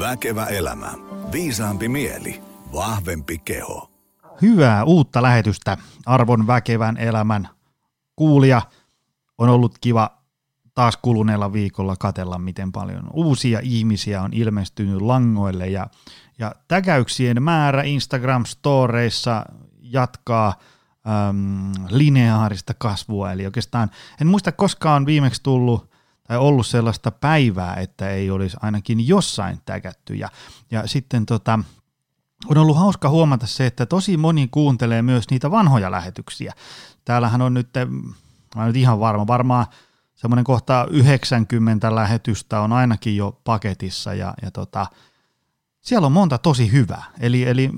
Väkevä elämä. Viisaampi mieli. Vahvempi keho. Hyvää uutta lähetystä arvon väkevän elämän kuulija. On ollut kiva taas kuluneella viikolla katella, miten paljon uusia ihmisiä on ilmestynyt langoille ja, ja täkäyksien määrä Instagram-storeissa jatkaa äm, lineaarista kasvua, eli oikeastaan en muista koskaan viimeksi tullut tai ollut sellaista päivää, että ei olisi ainakin jossain täkätty ja, ja sitten tota, on ollut hauska huomata se, että tosi moni kuuntelee myös niitä vanhoja lähetyksiä. Täällähän on nyt, mä nyt ihan varma, varmaan semmoinen kohta 90 lähetystä on ainakin jo paketissa ja, ja tota, siellä on monta tosi hyvää. Eli, eli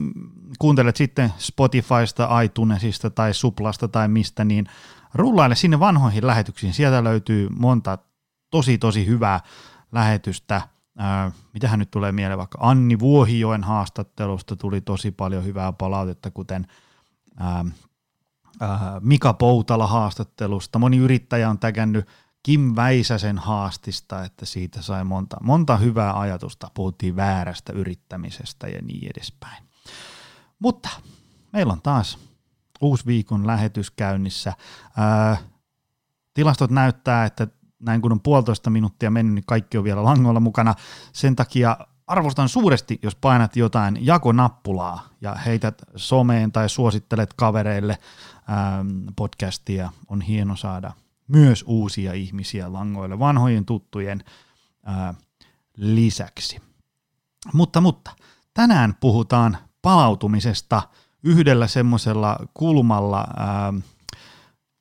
kuuntelet sitten Spotifysta, iTunesista tai Suplasta tai mistä, niin rullaile sinne vanhoihin lähetyksiin. Sieltä löytyy monta tosi tosi hyvää lähetystä. Mitähän nyt tulee mieleen, vaikka Anni Vuohijoen haastattelusta tuli tosi paljon hyvää palautetta, kuten Mika Poutala haastattelusta. Moni yrittäjä on tägännyt Kim Väisäsen haastista, että siitä sai monta, monta hyvää ajatusta. Puhuttiin väärästä yrittämisestä ja niin edespäin. Mutta meillä on taas uusi viikon lähetys käynnissä. Tilastot näyttää, että näin kun on puolitoista minuuttia mennyt, niin kaikki on vielä langoilla mukana. Sen takia arvostan suuresti, jos painat jotain jakonappulaa ja heität someen tai suosittelet kavereille ähm, podcastia. On hieno saada myös uusia ihmisiä langoille vanhojen tuttujen äh, lisäksi. Mutta, mutta tänään puhutaan palautumisesta yhdellä semmoisella kulmalla, äh,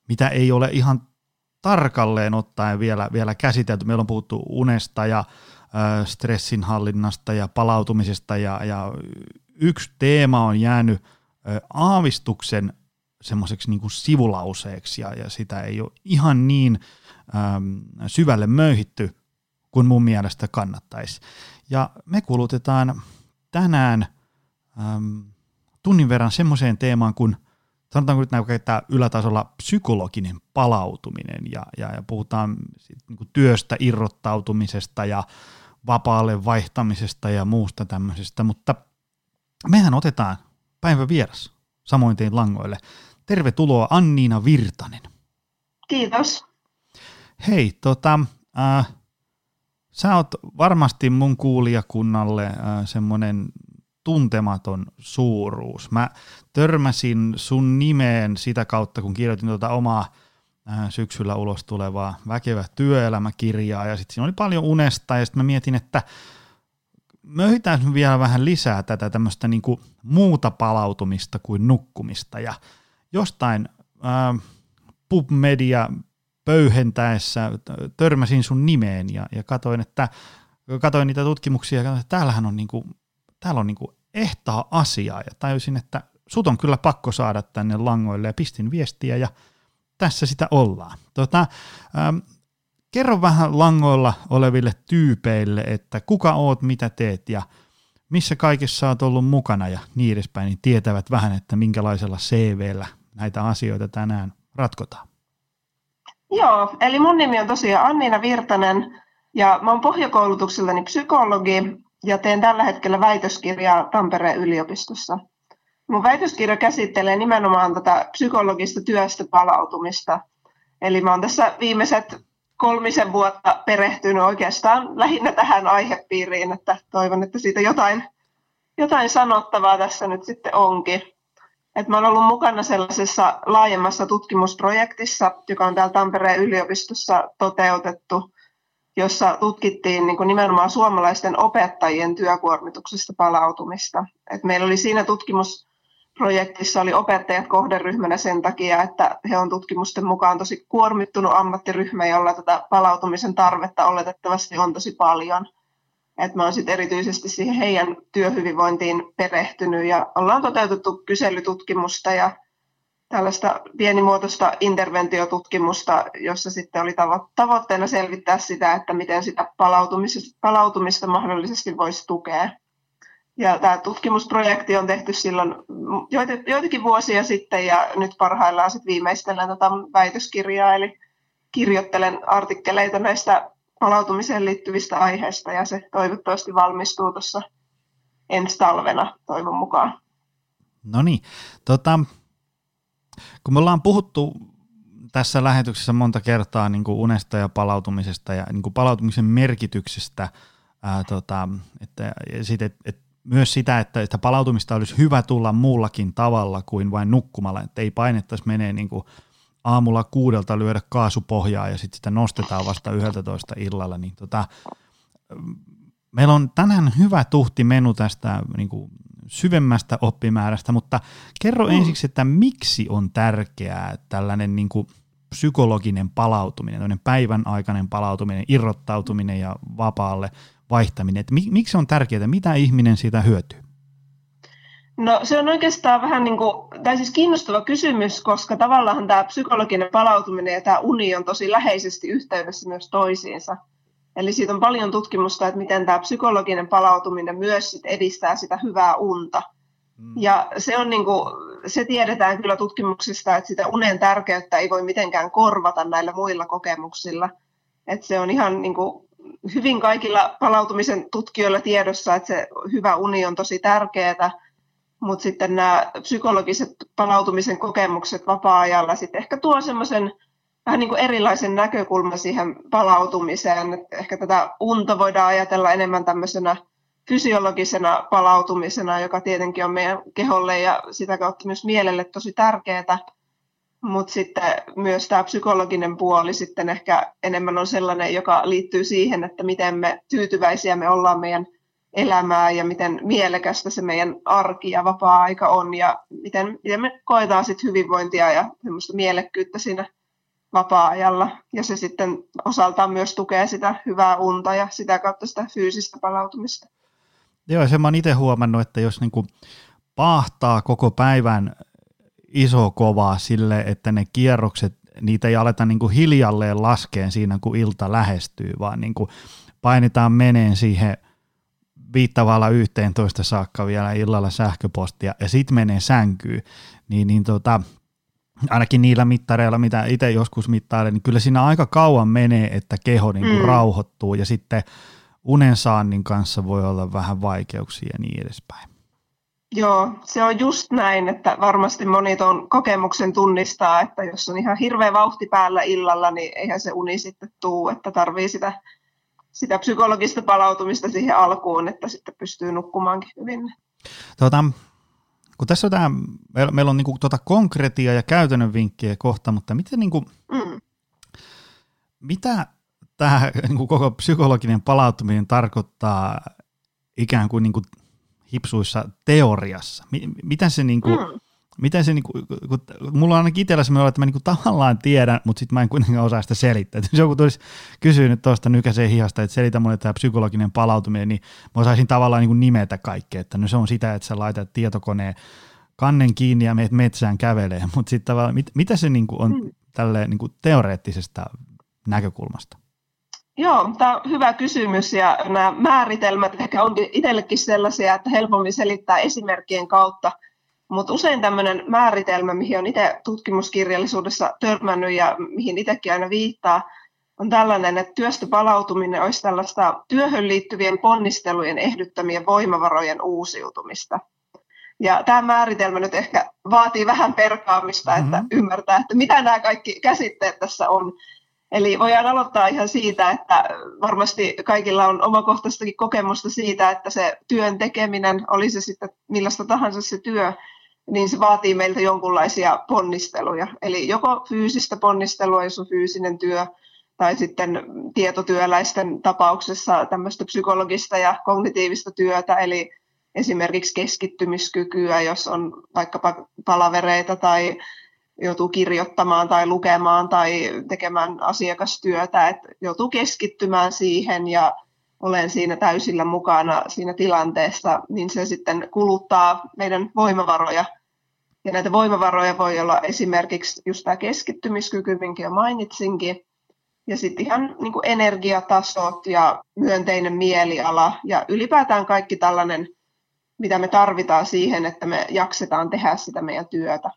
mitä ei ole ihan tarkalleen ottaen vielä, vielä käsitelty. Meillä on puhuttu unesta ja stressinhallinnasta ja palautumisesta ja, ja yksi teema on jäänyt aavistuksen semmoiseksi niin kuin sivulauseeksi ja, ja sitä ei ole ihan niin ähm, syvälle möyhitty kuin mun mielestä kannattaisi. Ja me kulutetaan tänään ähm, tunnin verran semmoiseen teemaan kuin – sanotaanko nyt käyttää ylätasolla psykologinen palautuminen ja, ja, ja puhutaan sit, niin työstä irrottautumisesta ja vapaalle vaihtamisesta ja muusta tämmöisestä, mutta mehän otetaan päivä vieras samoin tein langoille. Tervetuloa Anniina Virtanen. Kiitos. Hei, tota, äh, sä oot varmasti mun kuulijakunnalle äh, semmoinen tuntematon suuruus. Mä törmäsin sun nimeen sitä kautta, kun kirjoitin tuota omaa äh, syksyllä ulos tulevaa väkevä työelämäkirjaa, ja sitten siinä oli paljon unesta, ja sitten mä mietin, että möhitään vielä vähän lisää tätä tämmöistä niinku muuta palautumista kuin nukkumista, ja jostain äh, pubmedia pöyhentäessä törmäsin sun nimeen, ja, ja katoin, että katoin niitä tutkimuksia, ja että täällähän on niinku täällä on niinku ehtaa asiaa ja tajusin, että sut on kyllä pakko saada tänne langoille ja pistin viestiä ja tässä sitä ollaan. Tota, ähm, kerro vähän langoilla oleville tyypeille, että kuka oot, mitä teet ja missä kaikessa oot ollut mukana ja niin edespäin, niin tietävät vähän, että minkälaisella CVllä näitä asioita tänään ratkotaan. Joo, eli mun nimi on tosiaan Anniina Virtanen ja mä oon pohjakoulutukseltani psykologi ja teen tällä hetkellä väitöskirjaa Tampereen yliopistossa. Mun väitöskirja käsittelee nimenomaan tätä psykologista työstä palautumista. Eli mä oon tässä viimeiset kolmisen vuotta perehtynyt oikeastaan lähinnä tähän aihepiiriin, että toivon, että siitä jotain, jotain sanottavaa tässä nyt sitten onkin. Et mä oon ollut mukana sellaisessa laajemmassa tutkimusprojektissa, joka on täällä Tampereen yliopistossa toteutettu – jossa tutkittiin niin nimenomaan suomalaisten opettajien työkuormituksesta palautumista. Et meillä oli siinä tutkimusprojektissa oli opettajat kohderyhmänä sen takia, että he on tutkimusten mukaan tosi kuormittunut ammattiryhmä, jolla tätä palautumisen tarvetta oletettavasti on tosi paljon. Et mä olen sit erityisesti siihen heidän työhyvinvointiin perehtynyt ja ollaan toteutettu kyselytutkimusta ja tällaista pienimuotoista interventiotutkimusta, jossa sitten oli tavoitteena selvittää sitä, että miten sitä palautumista, palautumista mahdollisesti voisi tukea. Ja tämä tutkimusprojekti on tehty silloin joitakin vuosia sitten ja nyt parhaillaan sitten viimeistelen tätä väitöskirjaa, eli kirjoittelen artikkeleita näistä palautumiseen liittyvistä aiheista ja se toivottavasti valmistuu tuossa ensi talvena toivon mukaan. No niin, tota, kun me ollaan puhuttu tässä lähetyksessä monta kertaa niin kuin unesta ja palautumisesta ja niin kuin palautumisen merkityksestä, ää, tota, että, sit, et, et, myös sitä, että, että palautumista olisi hyvä tulla muullakin tavalla kuin vain nukkumalla, että ei painettaisi menee niin kuin aamulla kuudelta lyödä kaasupohjaa ja sitten sitä nostetaan vasta 11 illalla, niin tota, meillä on tänään hyvä tuhti menu tästä niin kuin syvemmästä oppimäärästä, mutta kerro mm. ensiksi, että miksi on tärkeää tällainen niin kuin psykologinen palautuminen, päivän aikainen palautuminen, irrottautuminen ja vapaalle vaihtaminen, että miksi on tärkeää, mitä ihminen siitä hyötyy? No se on oikeastaan vähän niin kuin, tai siis kiinnostava kysymys, koska tavallaan tämä psykologinen palautuminen ja tämä uni on tosi läheisesti yhteydessä myös toisiinsa. Eli siitä on paljon tutkimusta, että miten tämä psykologinen palautuminen myös sit edistää sitä hyvää unta. Mm. Ja se, on niin kuin, se tiedetään kyllä tutkimuksista, että sitä unen tärkeyttä ei voi mitenkään korvata näillä muilla kokemuksilla. Että se on ihan niin kuin, hyvin kaikilla palautumisen tutkijoilla tiedossa, että se hyvä uni on tosi tärkeää, mutta sitten nämä psykologiset palautumisen kokemukset vapaa-ajalla sitten ehkä tuo semmoisen vähän niin kuin erilaisen näkökulman siihen palautumiseen. Et ehkä tätä unta voidaan ajatella enemmän tämmöisenä fysiologisena palautumisena, joka tietenkin on meidän keholle ja sitä kautta myös mielelle tosi tärkeää. Mutta sitten myös tämä psykologinen puoli sitten ehkä enemmän on sellainen, joka liittyy siihen, että miten me tyytyväisiä me ollaan meidän elämää ja miten mielekästä se meidän arki ja vapaa-aika on ja miten, miten me koetaan sit hyvinvointia ja semmoista mielekkyyttä siinä vapaa-ajalla. Ja se sitten osaltaan myös tukee sitä hyvää unta ja sitä kautta sitä fyysistä palautumista. Joo, se mä oon itse huomannut, että jos niinku pahtaa koko päivän iso kovaa sille, että ne kierrokset, niitä ei aleta niinku hiljalleen laskeen siinä, kun ilta lähestyy, vaan niinku painitaan meneen siihen viittavalla yhteentoista saakka vielä illalla sähköpostia ja sitten menee sänkyyn, niin, niin tota, ainakin niillä mittareilla, mitä itse joskus mittailen, niin kyllä siinä aika kauan menee, että keho niin kuin mm. rauhoittuu ja sitten unen saannin kanssa voi olla vähän vaikeuksia ja niin edespäin. Joo, se on just näin, että varmasti moni tuon kokemuksen tunnistaa, että jos on ihan hirveä vauhti päällä illalla, niin eihän se uni sitten tuu, että tarvii sitä, sitä psykologista palautumista siihen alkuun, että sitten pystyy nukkumaankin hyvin. Tuota, kun tässä on tämä, meillä on niinku tuota konkretia ja käytännön vinkkejä kohta, mutta miten niinku, mm. mitä tämä niinku koko psykologinen palautuminen tarkoittaa ikään kuin niinku hipsuissa teoriassa? Mitä se niinku, mm miten se, niinku, kun, mulla on ainakin itsellä semmoinen että mä niinku tavallaan tiedän, mutta sitten mä en kuitenkaan osaa sitä selittää. Et jos joku tulisi kysyä nyt tuosta nykäiseen hihasta, että selitä mulle tämä psykologinen palautuminen, niin mä osaisin tavallaan niinku nimetä kaikkea, että no se on sitä, että sä laitat tietokoneen kannen kiinni ja meet metsään kävelee, mutta sitten tavallaan, mit, mitä se niinku on hmm. tälleen niinku teoreettisesta näkökulmasta? Joo, tämä on hyvä kysymys ja nämä määritelmät ehkä on itsellekin sellaisia, että helpommin selittää esimerkkien kautta – mutta usein tämmöinen määritelmä, mihin on itse tutkimuskirjallisuudessa törmännyt ja mihin itsekin aina viittaa, on tällainen, että työstä palautuminen olisi tällaista työhön liittyvien ponnistelujen ehdyttämien voimavarojen uusiutumista. Ja tämä määritelmä nyt ehkä vaatii vähän perkaamista, että mm-hmm. ymmärtää, että mitä nämä kaikki käsitteet tässä on. Eli voidaan aloittaa ihan siitä, että varmasti kaikilla on omakohtaistakin kokemusta siitä, että se työn tekeminen, oli se sitten millaista tahansa se työ, niin se vaatii meiltä jonkunlaisia ponnisteluja. Eli joko fyysistä ponnistelua, jos on fyysinen työ, tai sitten tietotyöläisten tapauksessa tämmöistä psykologista ja kognitiivista työtä, eli esimerkiksi keskittymiskykyä, jos on vaikkapa palavereita tai joutuu kirjoittamaan tai lukemaan tai tekemään asiakastyötä, että joutuu keskittymään siihen ja olen siinä täysillä mukana siinä tilanteessa, niin se sitten kuluttaa meidän voimavaroja. Ja näitä voimavaroja voi olla esimerkiksi just tämä keskittymiskyky, minkä jo mainitsinkin, ja sitten ihan niin kuin energiatasot ja myönteinen mieliala ja ylipäätään kaikki tällainen, mitä me tarvitaan siihen, että me jaksetaan tehdä sitä meidän työtä.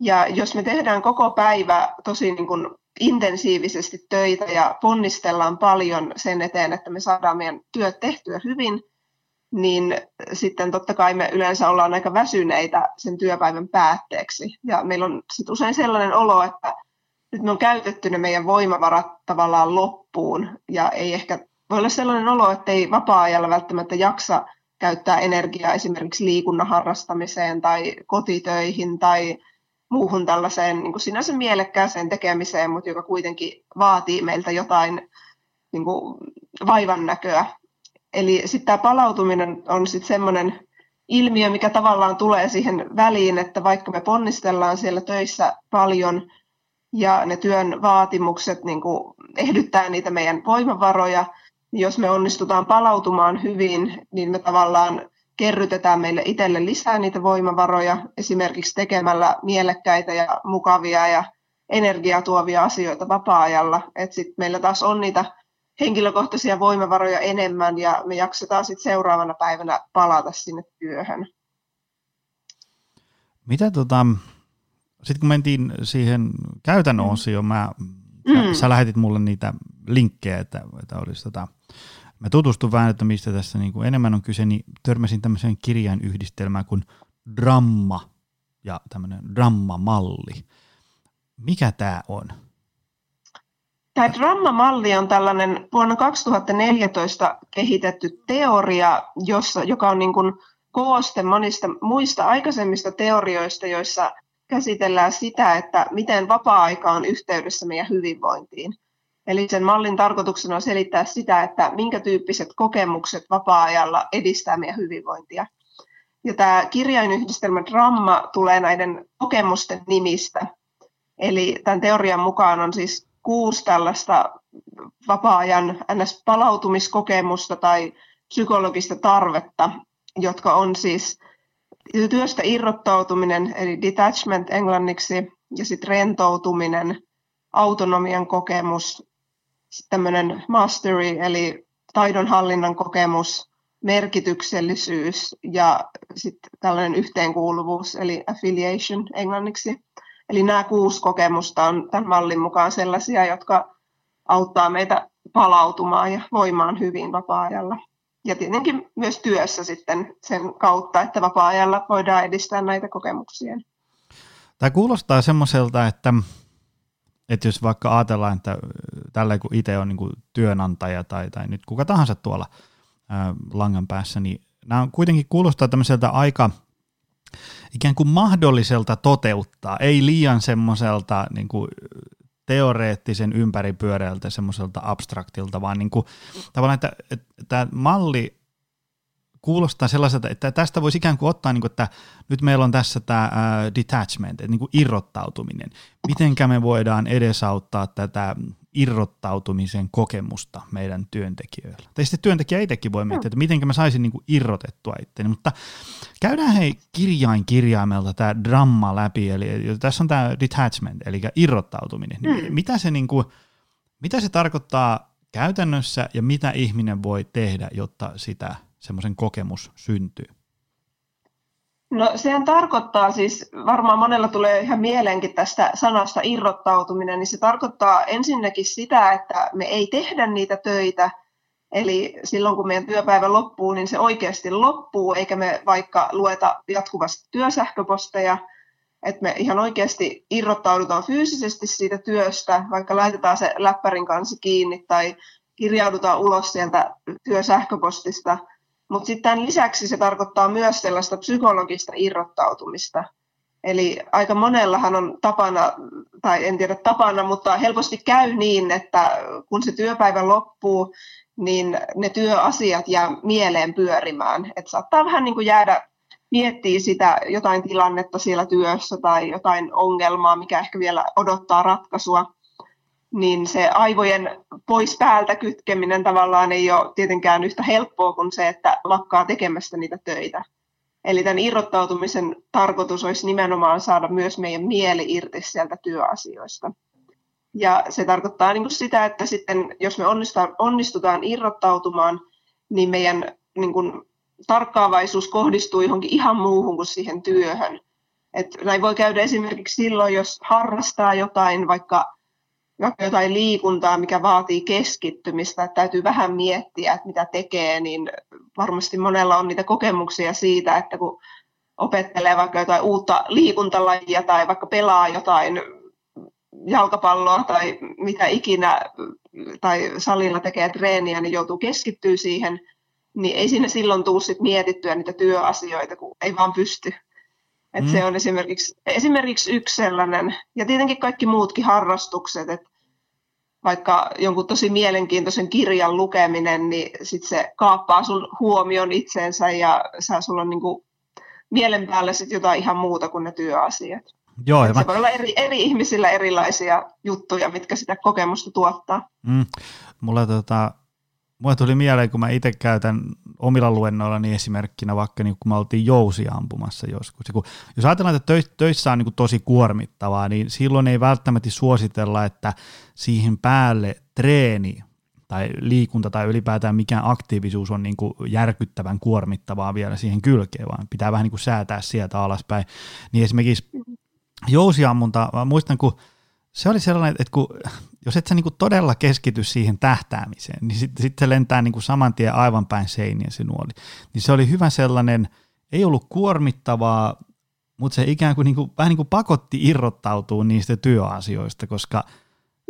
Ja jos me tehdään koko päivä tosi niin kuin intensiivisesti töitä ja ponnistellaan paljon sen eteen, että me saadaan meidän työt tehtyä hyvin, niin sitten totta kai me yleensä ollaan aika väsyneitä sen työpäivän päätteeksi. Ja meillä on sitten usein sellainen olo, että nyt me on käytetty ne meidän voimavarat tavallaan loppuun ja ei ehkä voi olla sellainen olo, että ei vapaa-ajalla välttämättä jaksa käyttää energiaa esimerkiksi liikunnan harrastamiseen tai kotitöihin tai muuhun tällaiseen niin kuin sinänsä mielekkääseen tekemiseen, mutta joka kuitenkin vaatii meiltä jotain niin kuin vaivan näköä. Eli sitten tämä palautuminen on sitten semmoinen ilmiö, mikä tavallaan tulee siihen väliin, että vaikka me ponnistellaan siellä töissä paljon ja ne työn vaatimukset niin kuin ehdyttää niitä meidän voimavaroja, niin jos me onnistutaan palautumaan hyvin, niin me tavallaan kerrytetään meille itselle lisää niitä voimavaroja esimerkiksi tekemällä mielekkäitä ja mukavia ja energiaa tuovia asioita vapaa-ajalla. Että sitten meillä taas on niitä henkilökohtaisia voimavaroja enemmän ja me jaksetaan sitten seuraavana päivänä palata sinne työhön. Mitä tota, sitten kun mentiin siihen käytännön mm. osioon, mä, mm. sä lähetit mulle niitä linkkejä, että, että olisi tota, mä tutustun vähän, että mistä tässä niin kuin enemmän on kyse, niin törmäsin tämmöiseen kirjan yhdistelmään kuin Dramma ja tämmöinen Dramma-malli. Mikä tämä on? Tämä Dramma-malli on tällainen vuonna 2014 kehitetty teoria, jossa, joka on niin kuin kooste monista muista aikaisemmista teorioista, joissa käsitellään sitä, että miten vapaa-aika on yhteydessä meidän hyvinvointiin. Eli sen mallin tarkoituksena on selittää sitä, että minkä tyyppiset kokemukset vapaa-ajalla edistää meidän hyvinvointia. Ja tämä kirjainyhdistelmä Dramma tulee näiden kokemusten nimistä. Eli tämän teorian mukaan on siis kuusi tällaista vapaa-ajan NS-palautumiskokemusta tai psykologista tarvetta, jotka on siis työstä irrottautuminen, eli detachment englanniksi, ja sitten rentoutuminen, autonomian kokemus, tämmöinen mastery, eli taidonhallinnan kokemus, merkityksellisyys ja sitten tällainen yhteenkuuluvuus, eli affiliation englanniksi. Eli nämä kuusi kokemusta on tämän mallin mukaan sellaisia, jotka auttaa meitä palautumaan ja voimaan hyvin vapaa-ajalla. Ja tietenkin myös työssä sitten sen kautta, että vapaa-ajalla voidaan edistää näitä kokemuksia. Tämä kuulostaa semmoiselta, että että jos vaikka ajatellaan, että tällä kun itse on niin kuin työnantaja tai, tai nyt kuka tahansa tuolla ää, langan päässä, niin nämä on kuitenkin kuulostaa tämmöiseltä aika ikään kuin mahdolliselta toteuttaa, ei liian semmoiselta niin kuin teoreettisen ympäripyöreältä semmoiselta abstraktilta, vaan niin kuin, tavallaan, että, että tämä malli kuulostaa sellaiselta, että tästä voisi ikään kuin ottaa, niin kuin, että nyt meillä on tässä tämä detachment, niin kuin irrottautuminen. Mitenkä me voidaan edesauttaa tätä irrottautumisen kokemusta meidän työntekijöillä. Tai sitten työntekijä itsekin voi miettiä, että miten mä saisin niin kuin irrotettua itteni. Mutta käydään hei kirjain kirjaimelta tämä dramma läpi, eli tässä on tämä detachment, eli irrottautuminen. Mm. Mitä, se niin kuin, mitä se tarkoittaa käytännössä ja mitä ihminen voi tehdä, jotta sitä semmoisen kokemus syntyy? No sehän tarkoittaa siis, varmaan monella tulee ihan mieleenkin tästä sanasta irrottautuminen, niin se tarkoittaa ensinnäkin sitä, että me ei tehdä niitä töitä, eli silloin kun meidän työpäivä loppuu, niin se oikeasti loppuu, eikä me vaikka lueta jatkuvasti työsähköposteja, että me ihan oikeasti irrottaudutaan fyysisesti siitä työstä, vaikka laitetaan se läppärin kanssa kiinni tai kirjaudutaan ulos sieltä työsähköpostista – mutta sitten tämän lisäksi se tarkoittaa myös sellaista psykologista irrottautumista. Eli aika monellahan on tapana, tai en tiedä tapana, mutta helposti käy niin, että kun se työpäivä loppuu, niin ne työasiat jää mieleen pyörimään. Että saattaa vähän niin kuin jäädä miettiä sitä jotain tilannetta siellä työssä tai jotain ongelmaa, mikä ehkä vielä odottaa ratkaisua niin se aivojen pois päältä kytkeminen tavallaan ei ole tietenkään yhtä helppoa kuin se, että lakkaa tekemästä niitä töitä. Eli tämän irrottautumisen tarkoitus olisi nimenomaan saada myös meidän mieli irti sieltä työasioista. Ja se tarkoittaa niin kuin sitä, että sitten jos me onnistutaan irrottautumaan, niin meidän niin kuin, tarkkaavaisuus kohdistuu johonkin ihan muuhun kuin siihen työhön. Et näin voi käydä esimerkiksi silloin, jos harrastaa jotain, vaikka jotain liikuntaa, mikä vaatii keskittymistä, että täytyy vähän miettiä, että mitä tekee, niin varmasti monella on niitä kokemuksia siitä, että kun opettelee vaikka jotain uutta liikuntalajia tai vaikka pelaa jotain jalkapalloa tai mitä ikinä tai salilla tekee treeniä, niin joutuu keskittyä siihen, niin ei sinne silloin tule sit mietittyä niitä työasioita, kun ei vaan pysty. Et mm. Se on esimerkiksi, esimerkiksi yksi sellainen, ja tietenkin kaikki muutkin harrastukset, että vaikka jonkun tosi mielenkiintoisen kirjan lukeminen, niin sit se kaappaa sun huomion itseensä ja saa sulla on niinku mielen päällä sit jotain ihan muuta kuin ne työasiat. Joo, ja mä... Se voi olla eri, eri ihmisillä erilaisia juttuja, mitkä sitä kokemusta tuottaa. Mm. Mulla, tota, mulla tuli mieleen, kun mä itse käytän omilla luennoilla niin esimerkkinä vaikka niin kun me oltiin jousia ampumassa joskus. Ja kun, jos ajatellaan, että töissä on niin tosi kuormittavaa, niin silloin ei välttämättä suositella, että siihen päälle treeni tai liikunta tai ylipäätään mikään aktiivisuus on niin kuin järkyttävän kuormittavaa vielä siihen kylkeen, vaan pitää vähän niin kuin säätää sieltä alaspäin. Niin esimerkiksi jousiammunta, mä muistan, kun se oli sellainen, että kun, jos et sä niin todella keskity siihen tähtäämiseen, niin sitten sit se lentää niin saman tien aivan päin seiniä se nuoli. Niin se oli hyvä sellainen, ei ollut kuormittavaa, mutta se ikään kuin, niin kuin vähän niin kuin pakotti irrottautua niistä työasioista, koska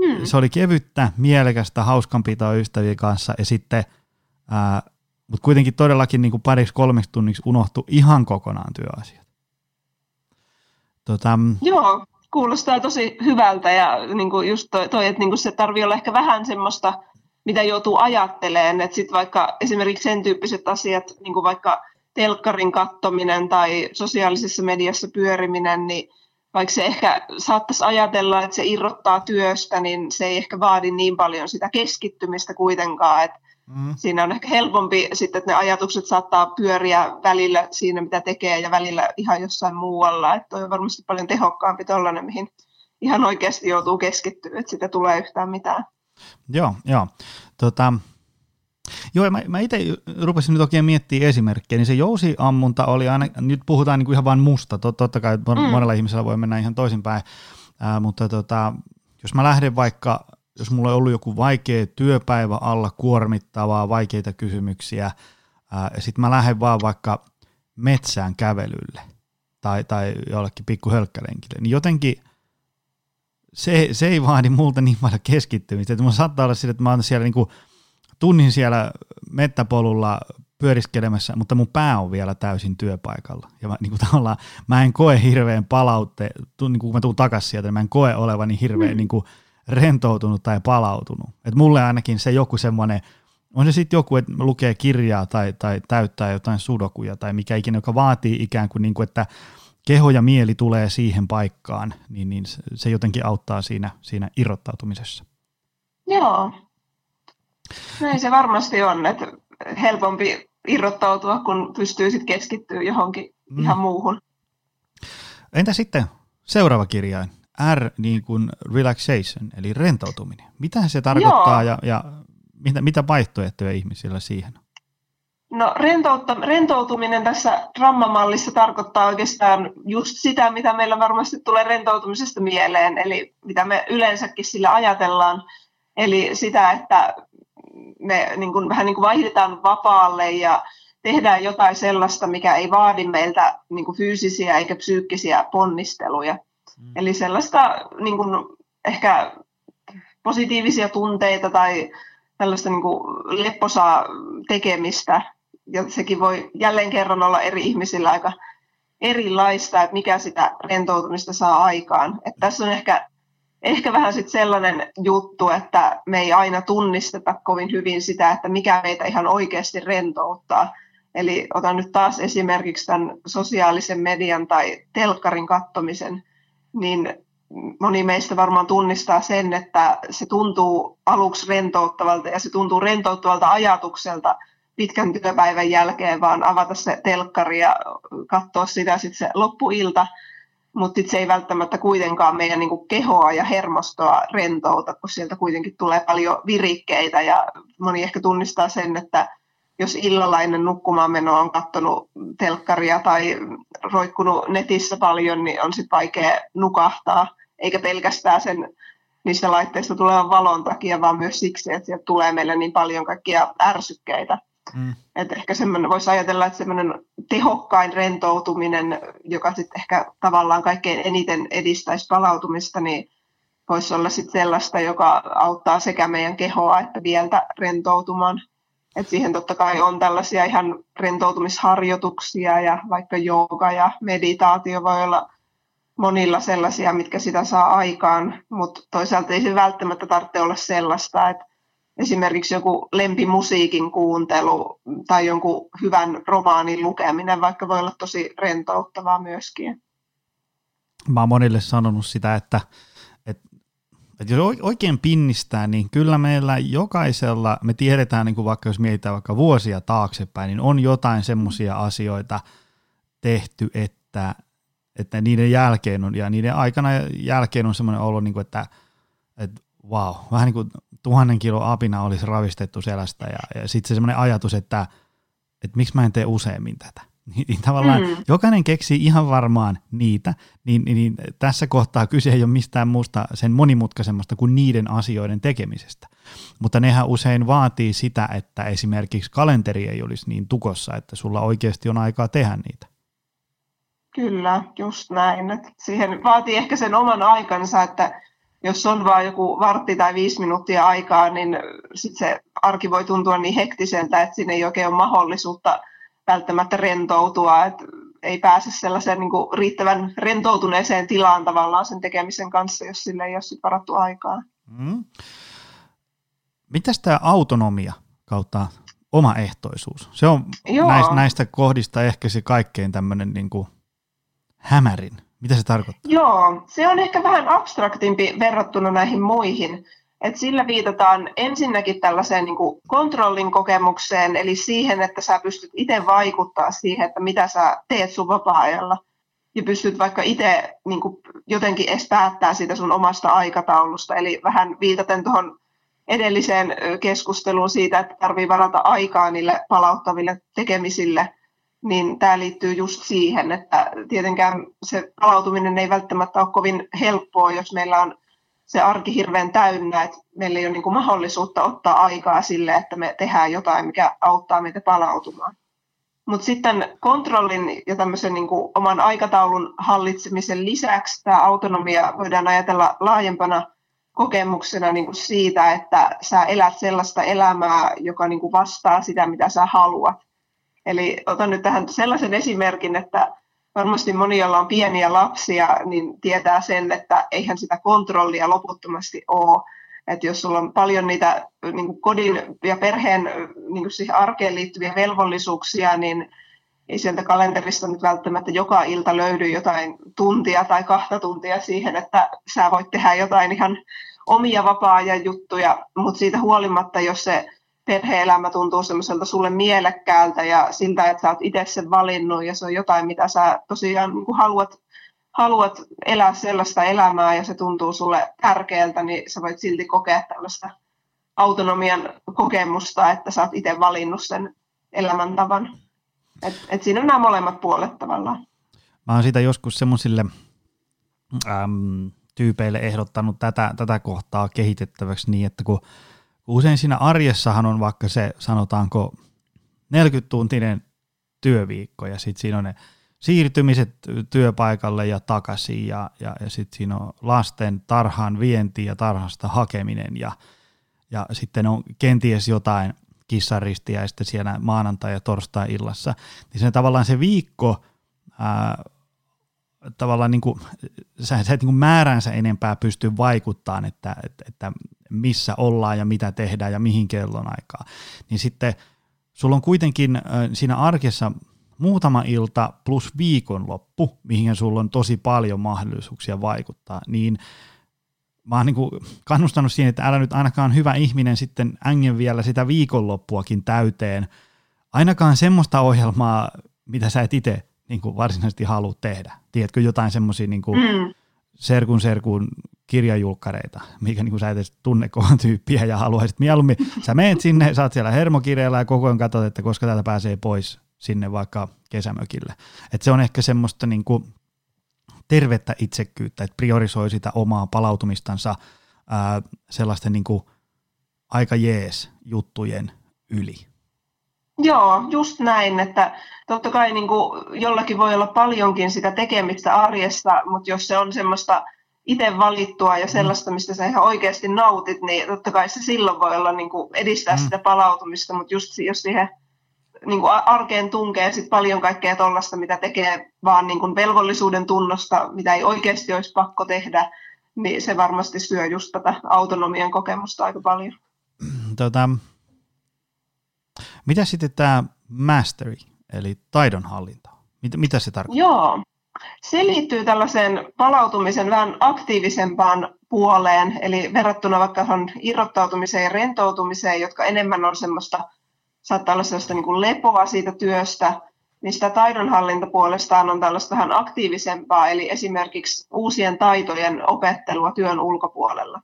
hmm. se oli kevyttä, mielekästä, hauskanpitoa ystävien kanssa ja sitten, ää, mutta kuitenkin todellakin niin kuin pariksi kolmeksi tunniksi unohtui ihan kokonaan työasiat. Tota, Joo, kuulostaa tosi hyvältä ja niin kuin just toi, toi että niin kuin se tarvii olla ehkä vähän semmoista, mitä joutuu ajattelemaan, että sitten vaikka esimerkiksi sen tyyppiset asiat, niin kuin vaikka telkkarin kattominen tai sosiaalisessa mediassa pyöriminen, niin vaikka se ehkä saattaisi ajatella, että se irrottaa työstä, niin se ei ehkä vaadi niin paljon sitä keskittymistä kuitenkaan, että Mm. Siinä on ehkä helpompi sitten, että ne ajatukset saattaa pyöriä välillä siinä, mitä tekee, ja välillä ihan jossain muualla. Että on varmasti paljon tehokkaampi tuollainen, mihin ihan oikeasti joutuu keskittyä, että sitä tulee yhtään mitään. Joo, joo. Tota, Joo, mä, mä itse rupesin nyt oikein miettimään esimerkkejä, niin se jousiammunta oli aina, nyt puhutaan niin kuin ihan vain musta, Tot, totta kai mm. monella ihmisellä voi mennä ihan toisinpäin, äh, mutta tota, jos mä lähden vaikka jos mulla on ollut joku vaikea työpäivä alla, kuormittavaa, vaikeita kysymyksiä, ää, ja sitten mä lähden vaan vaikka metsään kävelylle tai, tai jollekin pikku niin jotenkin se, se ei vaadi multa niin paljon keskittymistä. Että mun saattaa olla sille, että mä oon siellä niinku tunnin siellä mettäpolulla pyöriskelemässä, mutta mun pää on vielä täysin työpaikalla. Ja mä, niin kuin mä en koe hirveän palautte, niin kun mä tuun takaisin sieltä, niin mä en koe olevani hirveän mm. niin kuin, rentoutunut tai palautunut. Et mulle ainakin se joku semmoinen, on se sitten joku, että lukee kirjaa tai, tai täyttää jotain sudokuja tai mikä ikinä, joka vaatii ikään kuin, niin kuin että keho ja mieli tulee siihen paikkaan, niin, niin se jotenkin auttaa siinä, siinä irrottautumisessa. Joo. Näin se varmasti on, että helpompi irrottautua, kun pystyy sitten keskittyä johonkin mm. ihan muuhun. Entä sitten seuraava kirjain? R niin kuin relaxation, eli rentoutuminen. Mitä se tarkoittaa ja, ja mitä, mitä vaihtoehtoja ihmisillä siihen on? No rentoutuminen tässä drammamallissa tarkoittaa oikeastaan just sitä, mitä meillä varmasti tulee rentoutumisesta mieleen, eli mitä me yleensäkin sillä ajatellaan. Eli sitä, että me niin kuin, vähän niin kuin vaihdetaan vapaalle ja tehdään jotain sellaista, mikä ei vaadi meiltä niin kuin fyysisiä eikä psyykkisiä ponnisteluja. Mm. Eli sellaista niin kuin, ehkä positiivisia tunteita tai tällaista niin kuin lepposaa tekemistä. Ja sekin voi jälleen kerran olla eri ihmisillä aika erilaista, että mikä sitä rentoutumista saa aikaan. Että tässä on ehkä, ehkä vähän sit sellainen juttu, että me ei aina tunnisteta kovin hyvin sitä, että mikä meitä ihan oikeasti rentouttaa. Eli otan nyt taas esimerkiksi tämän sosiaalisen median tai telkkarin kattomisen niin moni meistä varmaan tunnistaa sen, että se tuntuu aluksi rentouttavalta ja se tuntuu rentouttavalta ajatukselta pitkän työpäivän jälkeen vaan avata se telkkari ja katsoa sitä sitten se loppuilta, mutta se ei välttämättä kuitenkaan meidän niin kehoa ja hermostoa rentouta, kun sieltä kuitenkin tulee paljon virikkeitä ja moni ehkä tunnistaa sen, että jos illalla ennen nukkumaan menoa on katsonut telkkaria tai roikkunut netissä paljon, niin on sitten vaikea nukahtaa, eikä pelkästään sen niistä laitteista tulevan valon takia, vaan myös siksi, että sieltä tulee meille niin paljon kaikkia ärsykkeitä. Mm. Että ehkä semmoinen, voisi ajatella, että semmoinen tehokkain rentoutuminen, joka sitten ehkä tavallaan kaikkein eniten edistäisi palautumista, niin voisi olla sitten sellaista, joka auttaa sekä meidän kehoa että mieltä rentoutumaan. Et siihen totta kai on tällaisia ihan rentoutumisharjoituksia ja vaikka jooga ja meditaatio voi olla monilla sellaisia, mitkä sitä saa aikaan, mutta toisaalta ei se välttämättä tarvitse olla sellaista, että esimerkiksi joku lempimusiikin kuuntelu tai jonkun hyvän romaanin lukeminen vaikka voi olla tosi rentouttavaa myöskin. Mä oon monille sanonut sitä, että, että jos oikein pinnistää, niin kyllä meillä jokaisella, me tiedetään, niin kuin vaikka jos mietitään vaikka vuosia taaksepäin, niin on jotain semmoisia asioita tehty, että, että niiden jälkeen on, ja niiden aikana jälkeen on semmoinen olo, niin kuin, että, että wow, vähän niin kuin tuhannen kilo apina olisi ravistettu selästä ja, ja sitten se semmoinen ajatus, että, että miksi mä en tee useammin tätä. Niin, niin tavallaan mm. jokainen keksii ihan varmaan niitä, niin, niin, niin tässä kohtaa kyse ei ole mistään muusta sen monimutkaisemmasta kuin niiden asioiden tekemisestä. Mutta nehän usein vaatii sitä, että esimerkiksi kalenteri ei olisi niin tukossa, että sulla oikeasti on aikaa tehdä niitä. Kyllä, just näin. Et siihen vaatii ehkä sen oman aikansa, että jos on vain joku vartti tai viisi minuuttia aikaa, niin sit se arki voi tuntua niin hektiseltä, että siinä ei oikein ole mahdollisuutta välttämättä rentoutua, että ei pääse sellaiseen niin kuin riittävän rentoutuneeseen tilaan tavallaan sen tekemisen kanssa, jos sille ei ole varattu aikaa. Mm. Mitäs tämä autonomia kautta omaehtoisuus? Se on näistä, näistä kohdista ehkä se kaikkein tämmöinen niin hämärin mitä se tarkoittaa? Joo, se on ehkä vähän abstraktimpi verrattuna näihin muihin. Et sillä viitataan ensinnäkin tällaiseen niin kuin kontrollin kokemukseen, eli siihen, että sä pystyt itse vaikuttaa siihen, että mitä sä teet sun vapaa-ajalla. Ja pystyt vaikka itse niin kuin jotenkin edes päättää siitä sun omasta aikataulusta. Eli vähän viitaten tuohon edelliseen keskusteluun siitä, että tarvii varata aikaa niille palauttaville tekemisille – niin tämä liittyy just siihen, että tietenkään se palautuminen ei välttämättä ole kovin helppoa, jos meillä on se arki hirveän täynnä, että meillä ei ole niin kuin mahdollisuutta ottaa aikaa sille, että me tehdään jotain, mikä auttaa meitä palautumaan. Mutta sitten kontrollin ja tämmöisen niin kuin oman aikataulun hallitsemisen lisäksi tämä autonomia voidaan ajatella laajempana kokemuksena niin kuin siitä, että sä elät sellaista elämää, joka niin kuin vastaa sitä, mitä sä haluat. Eli otan nyt tähän sellaisen esimerkin, että varmasti moni, joilla on pieniä lapsia, niin tietää sen, että eihän sitä kontrollia loputtomasti ole. Että jos sulla on paljon niitä niin kuin kodin ja perheen niin kuin siihen arkeen liittyviä velvollisuuksia, niin ei sieltä kalenterista nyt välttämättä joka ilta löydy jotain tuntia tai kahta tuntia siihen, että sä voit tehdä jotain ihan omia vapaa-ajan juttuja, mutta siitä huolimatta, jos se perhe-elämä tuntuu semmoiselta sulle mielekkäältä ja siltä, että sä oot itse sen valinnut ja se on jotain, mitä sä tosiaan niin haluat, haluat elää sellaista elämää ja se tuntuu sulle tärkeältä, niin sä voit silti kokea tällaista autonomian kokemusta, että sä oot itse valinnut sen elämäntavan. Et, et siinä on nämä molemmat puolet tavallaan. Mä oon siitä joskus semmoisille tyypeille ehdottanut tätä, tätä kohtaa kehitettäväksi niin, että kun usein siinä arjessahan on vaikka se, sanotaanko, 40-tuntinen työviikko ja sitten siinä on ne siirtymiset työpaikalle ja takaisin ja, ja, ja sitten siinä on lasten tarhan vienti ja tarhasta hakeminen ja, ja sitten on kenties jotain kissaristiä ja sitten siellä maanantai- ja torstai-illassa, niin se tavallaan se viikko ää, tavallaan niin kuin, sä, sä et niin kuin määränsä enempää pysty vaikuttamaan, että, että, että missä ollaan ja mitä tehdään ja mihin kellon aikaa. Niin sitten sulla on kuitenkin siinä arkessa muutama ilta plus viikonloppu, mihin sulla on tosi paljon mahdollisuuksia vaikuttaa, niin mä oon niin kannustanut siihen, että älä nyt ainakaan hyvä ihminen sitten ängen vielä sitä viikonloppuakin täyteen, ainakaan semmoista ohjelmaa, mitä sä et itse niin kuin varsinaisesti halua tehdä. Tiedätkö jotain semmoisia niin mm. serkun serkun kirjajulkkareita, mikä niin kuin sä et edes tunne tyyppiä ja haluaisit mieluummin. Sä meet sinne, sä oot siellä hermokireellä ja koko ajan katsot, että koska täältä pääsee pois sinne vaikka kesämökille. Et se on ehkä semmoista niin kuin tervettä itsekkyyttä, että priorisoi sitä omaa palautumistansa ää, sellaisten niin kuin aika jees juttujen yli. Joo, just näin, että totta kai niin kuin jollakin voi olla paljonkin sitä tekemistä arjessa, mutta jos se on semmoista itse valittua ja mm. sellaista, mistä sä ihan oikeasti nautit, niin totta kai se silloin voi olla niin kuin edistää mm. sitä palautumista, mutta just jos siihen niin kuin arkeen tunkee sit paljon kaikkea tuollaista, mitä tekee vaan niin kuin velvollisuuden tunnosta, mitä ei oikeasti olisi pakko tehdä, niin se varmasti syö just tätä autonomian kokemusta aika paljon. Tota, mitä sitten tämä mastery, eli taidonhallinta? Mitä, mitä se tarkoittaa? Joo, se liittyy tällaiseen palautumisen vähän aktiivisempaan puoleen, eli verrattuna vaikka irrottautumiseen ja rentoutumiseen, jotka enemmän on semmoista, saattaa olla sellaista niin kuin lepoa siitä työstä, niin sitä taidonhallinta puolestaan on tällaista vähän aktiivisempaa, eli esimerkiksi uusien taitojen opettelua työn ulkopuolella.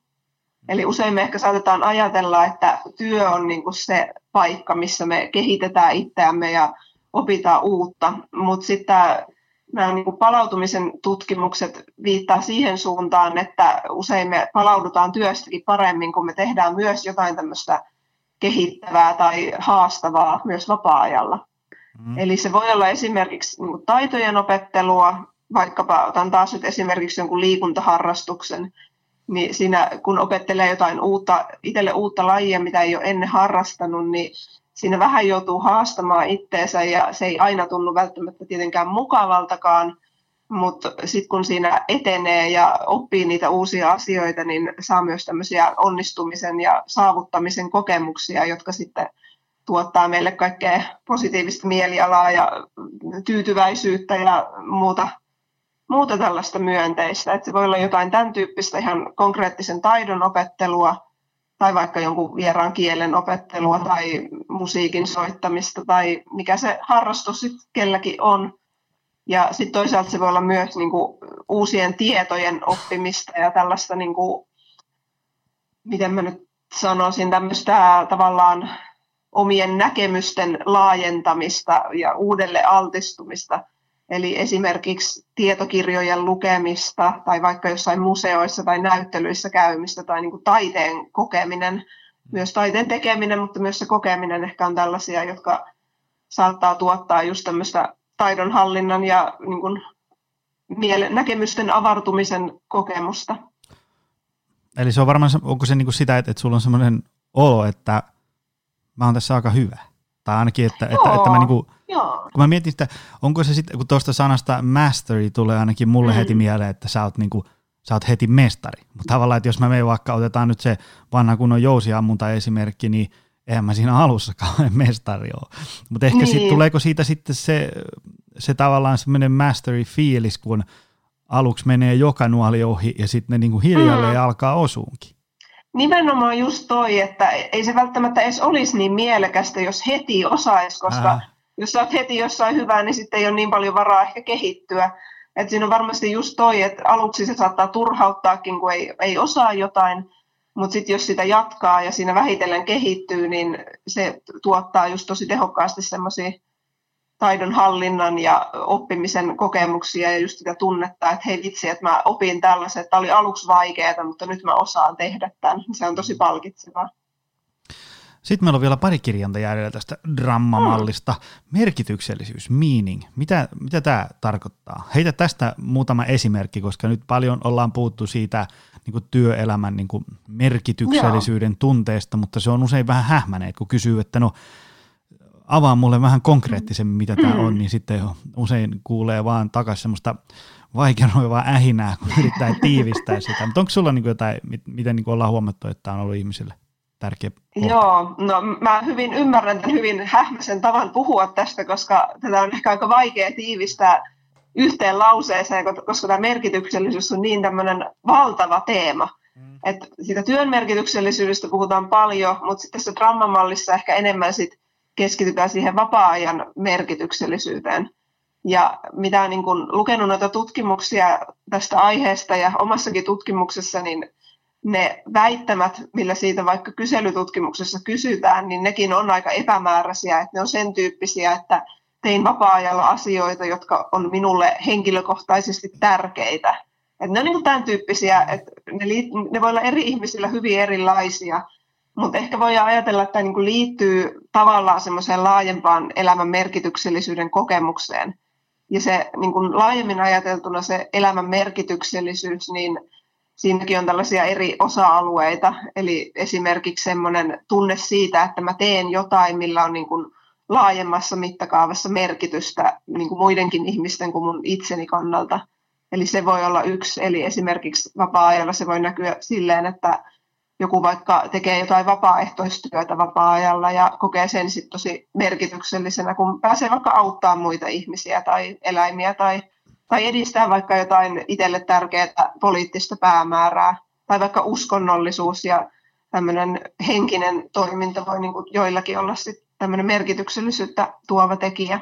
Eli usein me ehkä saatetaan ajatella, että työ on niin kuin se paikka, missä me kehitetään itseämme ja opitaan uutta, mutta sitten nämä niin kuin palautumisen tutkimukset viittaa siihen suuntaan, että usein me palaudutaan työstäkin paremmin, kun me tehdään myös jotain tämmöistä kehittävää tai haastavaa myös vapaa-ajalla. Mm. Eli se voi olla esimerkiksi niin kuin taitojen opettelua, vaikkapa otan taas nyt esimerkiksi jonkun liikuntaharrastuksen, niin siinä kun opettelee jotain uutta, itselle uutta lajia, mitä ei ole ennen harrastanut, niin siinä vähän joutuu haastamaan itteensä ja se ei aina tunnu välttämättä tietenkään mukavaltakaan, mutta sitten kun siinä etenee ja oppii niitä uusia asioita, niin saa myös tämmöisiä onnistumisen ja saavuttamisen kokemuksia, jotka sitten tuottaa meille kaikkea positiivista mielialaa ja tyytyväisyyttä ja muuta muuta tällaista myönteistä. Että se voi olla jotain tämän tyyppistä ihan konkreettisen taidon opettelua tai vaikka jonkun vieraan kielen opettelua tai musiikin soittamista tai mikä se harrastus sitten kelläkin on. Ja sitten toisaalta se voi olla myös niinku uusien tietojen oppimista ja tällaista, niinku, miten mä nyt sanoisin, tämmöistä tavallaan omien näkemysten laajentamista ja uudelle altistumista – Eli esimerkiksi tietokirjojen lukemista tai vaikka jossain museoissa tai näyttelyissä käymistä tai niin kuin taiteen kokeminen, myös taiteen tekeminen, mutta myös se kokeminen ehkä on tällaisia, jotka saattaa tuottaa just tämmöistä taidonhallinnan ja niin kuin miele- näkemysten avartumisen kokemusta. Eli se on varmaan, onko se niin kuin sitä, että, että sulla on semmoinen olo, että mä oon tässä aika hyvä? Tai ainakin, että, että, että mä niinku, Joo. kun mä mietin sitä, onko se sitten, kun tuosta sanasta mastery tulee ainakin mulle mm. heti mieleen, että sä oot niinku, sä oot heti mestari. Mutta tavallaan, että jos mä menen vaikka, otetaan nyt se vanha kunnon jousiammunta esimerkki, niin eihän mä siinä alussakaan mestari ole. Mutta ehkä niin. sit, tuleeko siitä sitten se, se tavallaan semmoinen mastery-fiilis, kun aluksi menee joka nuoli ohi ja sitten ne niinku hiljalleen mm. alkaa osuunkin. Nimenomaan just toi, että ei se välttämättä edes olisi niin mielekästä, jos heti osaisi, koska Ää. jos sä oot heti jossain hyvää, niin sitten ei ole niin paljon varaa ehkä kehittyä. Et siinä on varmasti just toi, että aluksi se saattaa turhauttaakin, kun ei, ei osaa jotain, mutta sitten jos sitä jatkaa ja siinä vähitellen kehittyy, niin se tuottaa just tosi tehokkaasti semmoisia taidonhallinnan ja oppimisen kokemuksia ja just sitä tunnetta, että hei vitsi, että mä opin tällaisen, että oli aluksi vaikeaa, mutta nyt mä osaan tehdä tämän. Se on tosi palkitsevaa. Sitten meillä on vielä pari kirjanta jäljellä tästä drammamallista. Mm. Merkityksellisyys, meaning. Mitä, mitä tämä tarkoittaa? Heitä tästä muutama esimerkki, koska nyt paljon ollaan puhuttu siitä niin kuin työelämän niin kuin merkityksellisyyden Joo. tunteesta, mutta se on usein vähän hähmäneet, kun kysyy, että no avaa mulle vähän konkreettisemmin, mitä tämä on, niin sitten usein kuulee vaan takaisin semmoista vaikeroivaa ähinää, kun yrittää tiivistää sitä. Mutta onko sulla niin jotain, miten niin ollaan huomattu, että tämä on ollut ihmisille tärkeä kohta? Joo, no mä hyvin ymmärrän tämän hyvin hähmäisen tavan puhua tästä, koska tätä on ehkä aika vaikea tiivistää yhteen lauseeseen, koska tämä merkityksellisyys on niin tämmöinen valtava teema. Mm. Että siitä työn merkityksellisyydestä puhutaan paljon, mutta sitten tässä drammamallissa ehkä enemmän sit keskitytään siihen vapaa-ajan merkityksellisyyteen. Ja mitä on niin lukenut noita tutkimuksia tästä aiheesta ja omassakin tutkimuksessa, niin ne väittämät, millä siitä vaikka kyselytutkimuksessa kysytään, niin nekin on aika epämääräisiä, että ne on sen tyyppisiä, että tein vapaa-ajalla asioita, jotka on minulle henkilökohtaisesti tärkeitä. Et ne on niin tämän tyyppisiä, että ne, ne voi olla eri ihmisillä hyvin erilaisia, mutta ehkä voi ajatella, että tämä niin liittyy tavallaan semmoiseen laajempaan elämän merkityksellisyyden kokemukseen. Ja se niin kuin laajemmin ajateltuna se elämän merkityksellisyys, niin siinäkin on tällaisia eri osa-alueita. Eli esimerkiksi semmoinen tunne siitä, että mä teen jotain, millä on niin kuin laajemmassa mittakaavassa merkitystä niin kuin muidenkin ihmisten kuin mun itseni kannalta. Eli se voi olla yksi, eli esimerkiksi vapaa-ajalla se voi näkyä silleen, että joku vaikka tekee jotain vapaaehtoistyötä vapaa-ajalla ja kokee sen sitten tosi merkityksellisenä, kun pääsee vaikka auttaa muita ihmisiä tai eläimiä tai, tai edistää vaikka jotain itselle tärkeää poliittista päämäärää tai vaikka uskonnollisuus ja tämmöinen henkinen toiminta voi niin kuin joillakin olla sitten tämmöinen merkityksellisyyttä tuova tekijä.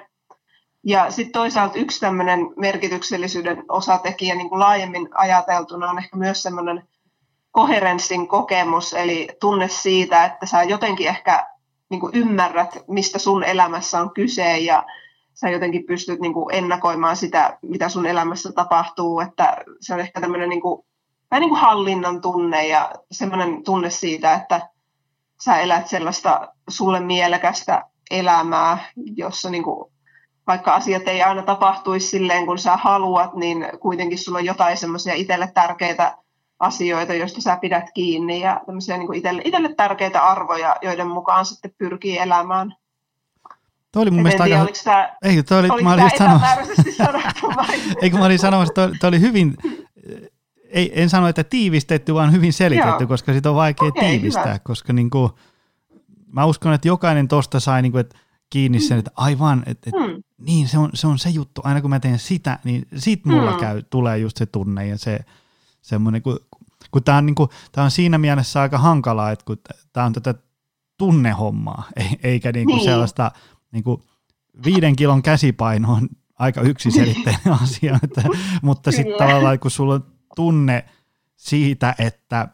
Ja sitten toisaalta yksi tämmöinen merkityksellisyyden osatekijä niin kuin laajemmin ajateltuna on ehkä myös semmoinen koherenssin kokemus, eli tunne siitä, että sä jotenkin ehkä niin kuin ymmärrät, mistä sun elämässä on kyse ja sä jotenkin pystyt niin kuin ennakoimaan sitä, mitä sun elämässä tapahtuu, että se on ehkä tämmöinen niin kuin, vähän niin kuin hallinnan tunne ja semmoinen tunne siitä, että sä elät sellaista sulle mielekästä elämää, jossa niin kuin, vaikka asiat ei aina tapahtuisi silleen, kun sä haluat, niin kuitenkin sulla on jotain semmoisia itselle tärkeitä asioita, joista sä pidät kiinni ja tämmöisiä niin itselle, itselle tärkeitä arvoja, joiden mukaan sitten pyrkii elämään. Toi oli mun mielestä tiedä, aika... Tämä, ei, toi oli, mä olin sanomassa... Eikö mä olin sanomassa, toi, toi oli hyvin, ei, en sano, että tiivistetty, vaan hyvin selitetty, Joo. koska sitä on vaikea okay, tiivistää, hyvä. koska niin kuin, mä uskon, että jokainen tosta sai niin kuin, että kiinni sen, että aivan, että, että hmm. niin se on, se on se juttu, aina kun mä teen sitä, niin sit mulla hmm. käy, tulee just se tunne ja se, semmoinen, kun, kun tämä on, niin kuin, on siinä mielessä aika hankalaa, että kun tämä on tätä tunnehommaa, eikä niin kuin niin. sellaista niin kuin viiden kilon käsipaino on aika yksiselitteinen asia, että, mutta sitten tavallaan kun sulla on tunne siitä, että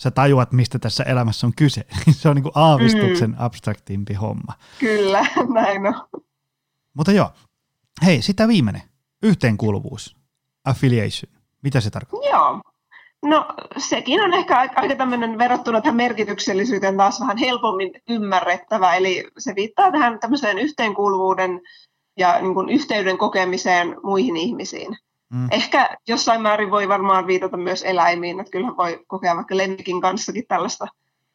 sä tajuat, mistä tässä elämässä on kyse, niin se on niin kuin aavistuksen mm. abstraktimpi homma. Kyllä, näin on. Mutta joo, hei, sitä viimeinen, yhteenkuuluvuus, affiliation. Mitä se tarkoittaa? Joo. No sekin on ehkä aika tämmöinen verrattuna tähän merkityksellisyyteen taas vähän helpommin ymmärrettävä. Eli se viittaa tähän tämmöiseen yhteenkuuluvuuden ja niin kuin yhteyden kokemiseen muihin ihmisiin. Mm. Ehkä jossain määrin voi varmaan viitata myös eläimiin, että kyllähän voi kokea vaikka lemmikin kanssakin tällaista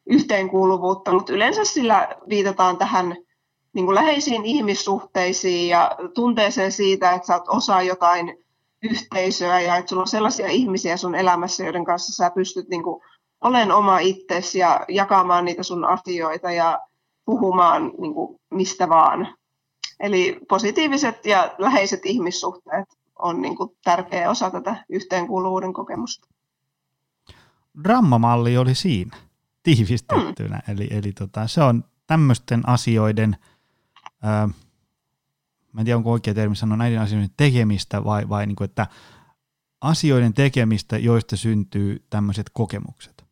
yhteenkuuluvuutta, mutta yleensä sillä viitataan tähän niin kuin läheisiin ihmissuhteisiin ja tunteeseen siitä, että sä oot osa jotain yhteisöä ja että sulla on sellaisia ihmisiä sun elämässä, joiden kanssa sä pystyt niin kuin, olen oma itsesi ja jakamaan niitä sun asioita ja puhumaan niin kuin, mistä vaan. Eli positiiviset ja läheiset ihmissuhteet on niin kuin, tärkeä osa tätä yhteenkuuluvuuden kokemusta. Drammamalli oli siinä tiivistettynä, hmm. eli, eli tota, se on tämmöisten asioiden äh, mä en tiedä onko oikea termi sanoa näiden asioiden tekemistä vai, vai niin kuin, että asioiden tekemistä, joista syntyy tämmöiset kokemukset.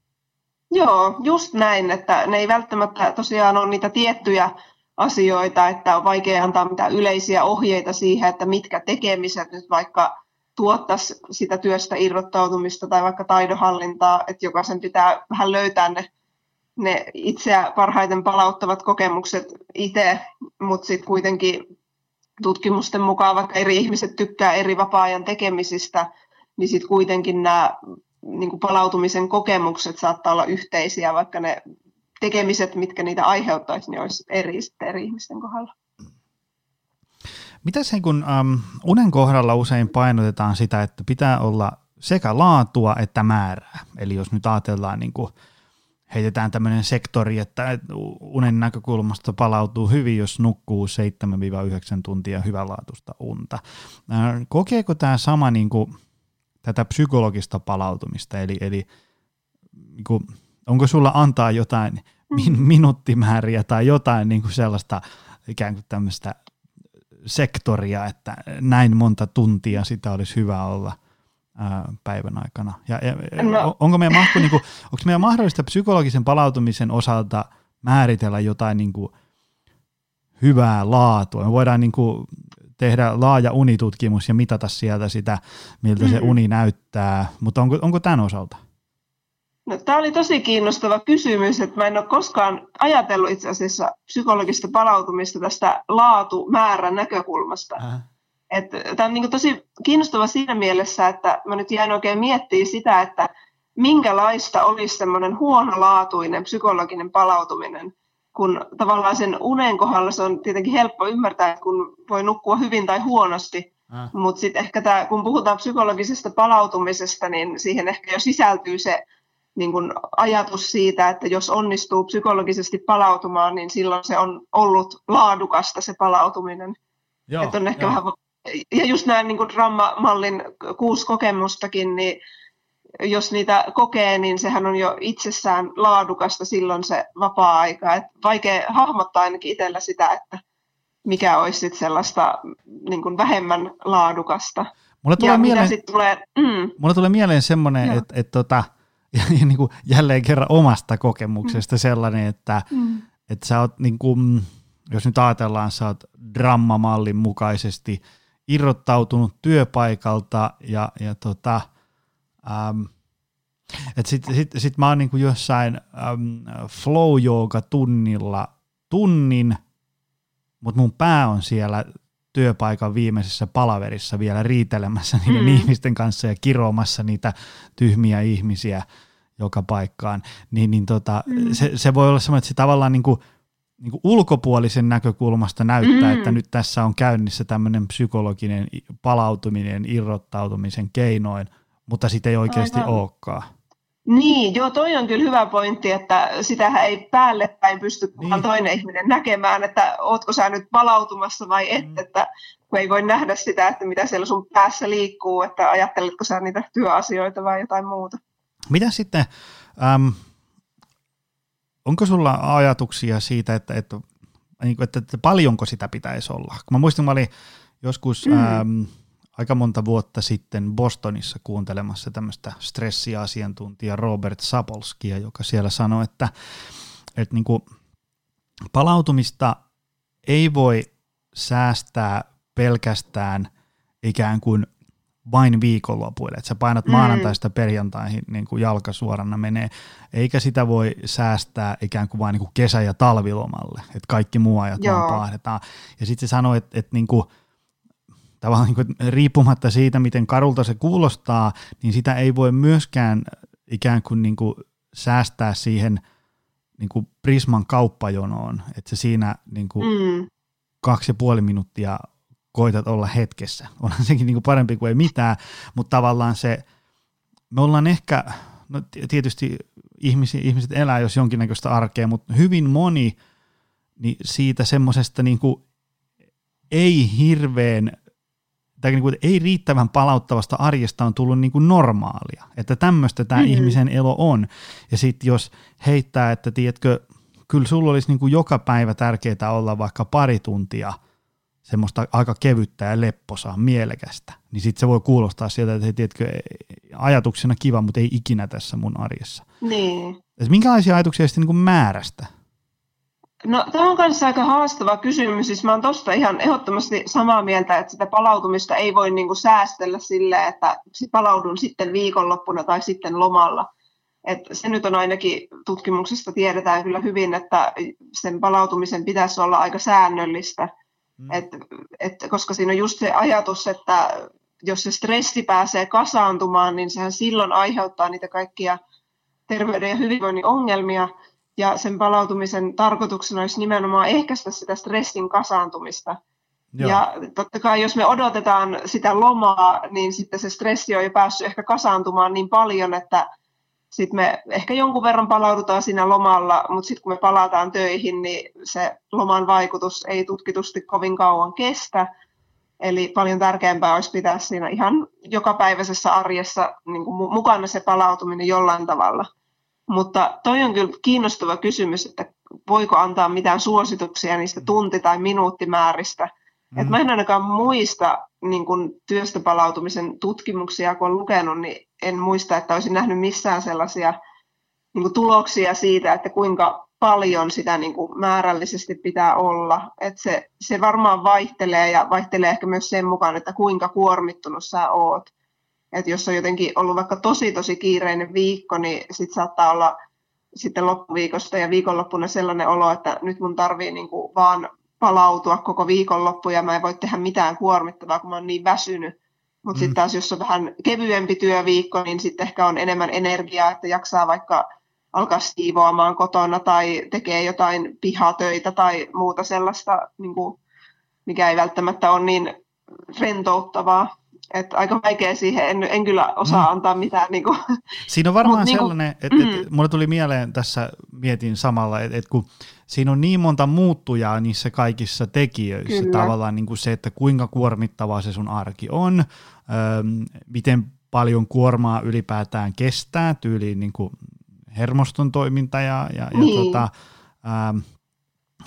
Joo, just näin, että ne ei välttämättä tosiaan ole niitä tiettyjä asioita, että on vaikea antaa mitään yleisiä ohjeita siihen, että mitkä tekemiset nyt vaikka tuottaisi sitä työstä irrottautumista tai vaikka taidohallintaa, että jokaisen pitää vähän löytää ne, ne itseä parhaiten palauttavat kokemukset itse, mutta sitten kuitenkin tutkimusten mukaan, vaikka eri ihmiset tykkää eri vapaa-ajan tekemisistä, niin sitten kuitenkin nämä niin kuin palautumisen kokemukset saattaa olla yhteisiä, vaikka ne tekemiset, mitkä niitä aiheuttaisi, niin olisi eri, eri ihmisten kohdalla. Mitä sen kun um, unen kohdalla usein painotetaan sitä, että pitää olla sekä laatua että määrää. Eli jos nyt ajatellaan niin kuin heitetään tämmöinen sektori, että unen näkökulmasta palautuu hyvin, jos nukkuu 7-9 tuntia hyvänlaatuista unta. Kokeeko tämä sama niin kuin, tätä psykologista palautumista, eli, eli niin kuin, onko sulla antaa jotain min, mm. minuuttimääriä tai jotain niin kuin sellaista ikään kuin tämmöistä sektoria, että näin monta tuntia sitä olisi hyvä olla – päivän aikana? Ja, ja no. onko, meidän mahku, niin kuin, onko meidän mahdollista psykologisen palautumisen osalta määritellä jotain niin kuin, hyvää laatua? Me voidaan niin kuin, tehdä laaja unitutkimus ja mitata sieltä sitä, miltä mm-hmm. se uni näyttää, mutta onko, onko tämän osalta? No, tämä oli tosi kiinnostava kysymys, että mä en ole koskaan ajatellut itse asiassa psykologista palautumista tästä laatumäärän näkökulmasta. Äh. Tämä on niin tosi kiinnostava siinä mielessä, että mä nyt jäin oikein miettimään sitä, että minkälaista olisi semmoinen huonolaatuinen psykologinen palautuminen, kun tavallaan sen unen kohdalla se on tietenkin helppo ymmärtää, että kun voi nukkua hyvin tai huonosti, äh. mutta sitten ehkä tämä, kun puhutaan psykologisesta palautumisesta, niin siihen ehkä jo sisältyy se niin kun ajatus siitä, että jos onnistuu psykologisesti palautumaan, niin silloin se on ollut laadukasta se palautuminen. Joo, että on ehkä vähän, ja just näin niin Dramma-mallin kuusi kokemustakin, niin jos niitä kokee, niin sehän on jo itsessään laadukasta silloin se vapaa-aika. Et vaikea hahmottaa ainakin itsellä sitä, että mikä olisi sit sellaista niin kuin vähemmän laadukasta. Mulle tulee, ja mieleen, tulee, mm. mulle tulee mieleen semmoinen, että et, tota, niin kuin jälleen kerran omasta kokemuksesta mm. sellainen, että mm. et sä oot, niin kuin, jos nyt ajatellaan, sä oot drammamallin mukaisesti irrottautunut työpaikalta ja, ja tota, ähm, et sit, sit, sit mä oon niin kuin jossain ähm, flow tunnilla tunnin, mutta mun pää on siellä työpaikan viimeisessä palaverissa vielä riitelemässä niiden mm. ihmisten kanssa ja kiroamassa niitä tyhmiä ihmisiä joka paikkaan, niin, niin tota, mm. se, se voi olla semmoinen, että se tavallaan niin kuin, niin kuin ulkopuolisen näkökulmasta näyttää, mm. että nyt tässä on käynnissä tämmöinen psykologinen palautuminen irrottautumisen keinoin, mutta sitä ei oikeasti Aivan. olekaan. Niin, joo, toi on kyllä hyvä pointti, että sitähän ei päälle päin pysty niin. toinen ihminen näkemään, että ootko sä nyt palautumassa vai et, mm. että kun ei voi nähdä sitä, että mitä siellä sun päässä liikkuu, että ajatteletko sä niitä työasioita vai jotain muuta. Mitä sitten, äm, onko sulla ajatuksia siitä, että, että, niin että, että paljonko sitä pitäisi olla? Kun mä muistin, mä olin joskus mm. äm, aika monta vuotta sitten Bostonissa kuuntelemassa tämmöistä stressiasiantuntija Robert Sapolskia, joka siellä sanoi, että, että niin kuin palautumista ei voi säästää pelkästään ikään kuin vain viikonlopuille, että sä painat mm. maanantaista perjantaihin niin kuin jalka suorana menee, eikä sitä voi säästää ikään kuin vain niin kuin kesä- ja talvilomalle, että kaikki muu ajat Joo. vaan paahdetaan. Ja sitten se sanoi, että, että niin kuin, tavallaan niin kuin, riippumatta siitä, miten karulta se kuulostaa, niin sitä ei voi myöskään ikään kuin, niin kuin säästää siihen niin kuin Prisman kauppajonoon, että se siinä niin kuin mm. kaksi ja puoli minuuttia koitat olla hetkessä. Onhan sekin niin kuin parempi kuin ei mitään, mutta tavallaan se, me ollaan ehkä, no tietysti ihmisi, ihmiset elää jos jonkinnäköistä arkea, mutta hyvin moni niin siitä semmoisesta niin ei hirveän tai niin kuin, ei riittävän palauttavasta arjesta on tullut niin kuin normaalia, että tämmöistä tämä mm-hmm. ihmisen elo on. Ja sitten jos heittää, että tiedätkö, kyllä sulla olisi niin kuin joka päivä tärkeää olla vaikka pari tuntia – semmoista aika kevyttä ja lepposaa, mielekästä, niin sitten se voi kuulostaa sieltä, että tiedätkö, ajatuksena kiva, mutta ei ikinä tässä mun arjessa. Niin. Et minkälaisia ajatuksia sitten niin määrästä? No tämä on kanssa aika haastava kysymys. Siis mä oon tuosta ihan ehdottomasti samaa mieltä, että sitä palautumista ei voi niin kuin säästellä sille, että palaudun sitten viikonloppuna tai sitten lomalla. Et se nyt on ainakin tutkimuksesta tiedetään kyllä hyvin, että sen palautumisen pitäisi olla aika säännöllistä – Mm. Et, et, koska siinä on just se ajatus, että jos se stressi pääsee kasaantumaan, niin sehän silloin aiheuttaa niitä kaikkia terveyden ja hyvinvoinnin ongelmia. Ja sen palautumisen tarkoituksena olisi nimenomaan ehkäistä sitä stressin kasaantumista. Joo. Ja totta kai jos me odotetaan sitä lomaa, niin sitten se stressi on jo päässyt ehkä kasaantumaan niin paljon, että sitten me ehkä jonkun verran palaudutaan siinä lomalla, mutta sitten kun me palataan töihin, niin se loman vaikutus ei tutkitusti kovin kauan kestä. Eli paljon tärkeämpää olisi pitää siinä ihan jokapäiväisessä arjessa niin kuin mukana se palautuminen jollain tavalla. Mutta toi on kyllä kiinnostava kysymys, että voiko antaa mitään suosituksia niistä tunti- tai minuuttimääristä. Mm. Et mä en ainakaan muista niin kun työstä palautumisen tutkimuksia, kun olen lukenut, niin en muista, että olisin nähnyt missään sellaisia niin kuin tuloksia siitä, että kuinka paljon sitä niin kuin määrällisesti pitää olla. Et se, se varmaan vaihtelee ja vaihtelee ehkä myös sen mukaan, että kuinka kuormittunut sä oot. Et jos on jotenkin ollut vaikka tosi tosi kiireinen viikko, niin sit saattaa olla sitten loppuviikosta ja viikonloppuna sellainen olo, että nyt mun tarvii niin kuin vaan palautua koko viikonloppu ja mä en voi tehdä mitään kuormittavaa, kun mä oon niin väsynyt. Mutta mm. sitten taas jos on vähän kevyempi työviikko, niin sitten ehkä on enemmän energiaa, että jaksaa vaikka alkaa siivoamaan kotona tai tekee jotain pihatöitä tai muuta sellaista, niin kuin, mikä ei välttämättä ole niin rentouttavaa. Että aika vaikea siihen, en, en kyllä osaa mm. antaa mitään. Niin kuin. Siinä on varmaan Mut, sellainen, niin kuin, että, että mm. mulle tuli mieleen tässä, mietin samalla, että, että kun siinä on niin monta muuttujaa niissä kaikissa tekijöissä, kyllä. tavallaan niin kuin se, että kuinka kuormittavaa se sun arki on, öö, miten paljon kuormaa ylipäätään kestää, tyyliin niin kuin hermoston toiminta ja, ja, niin. ja, tota, ää,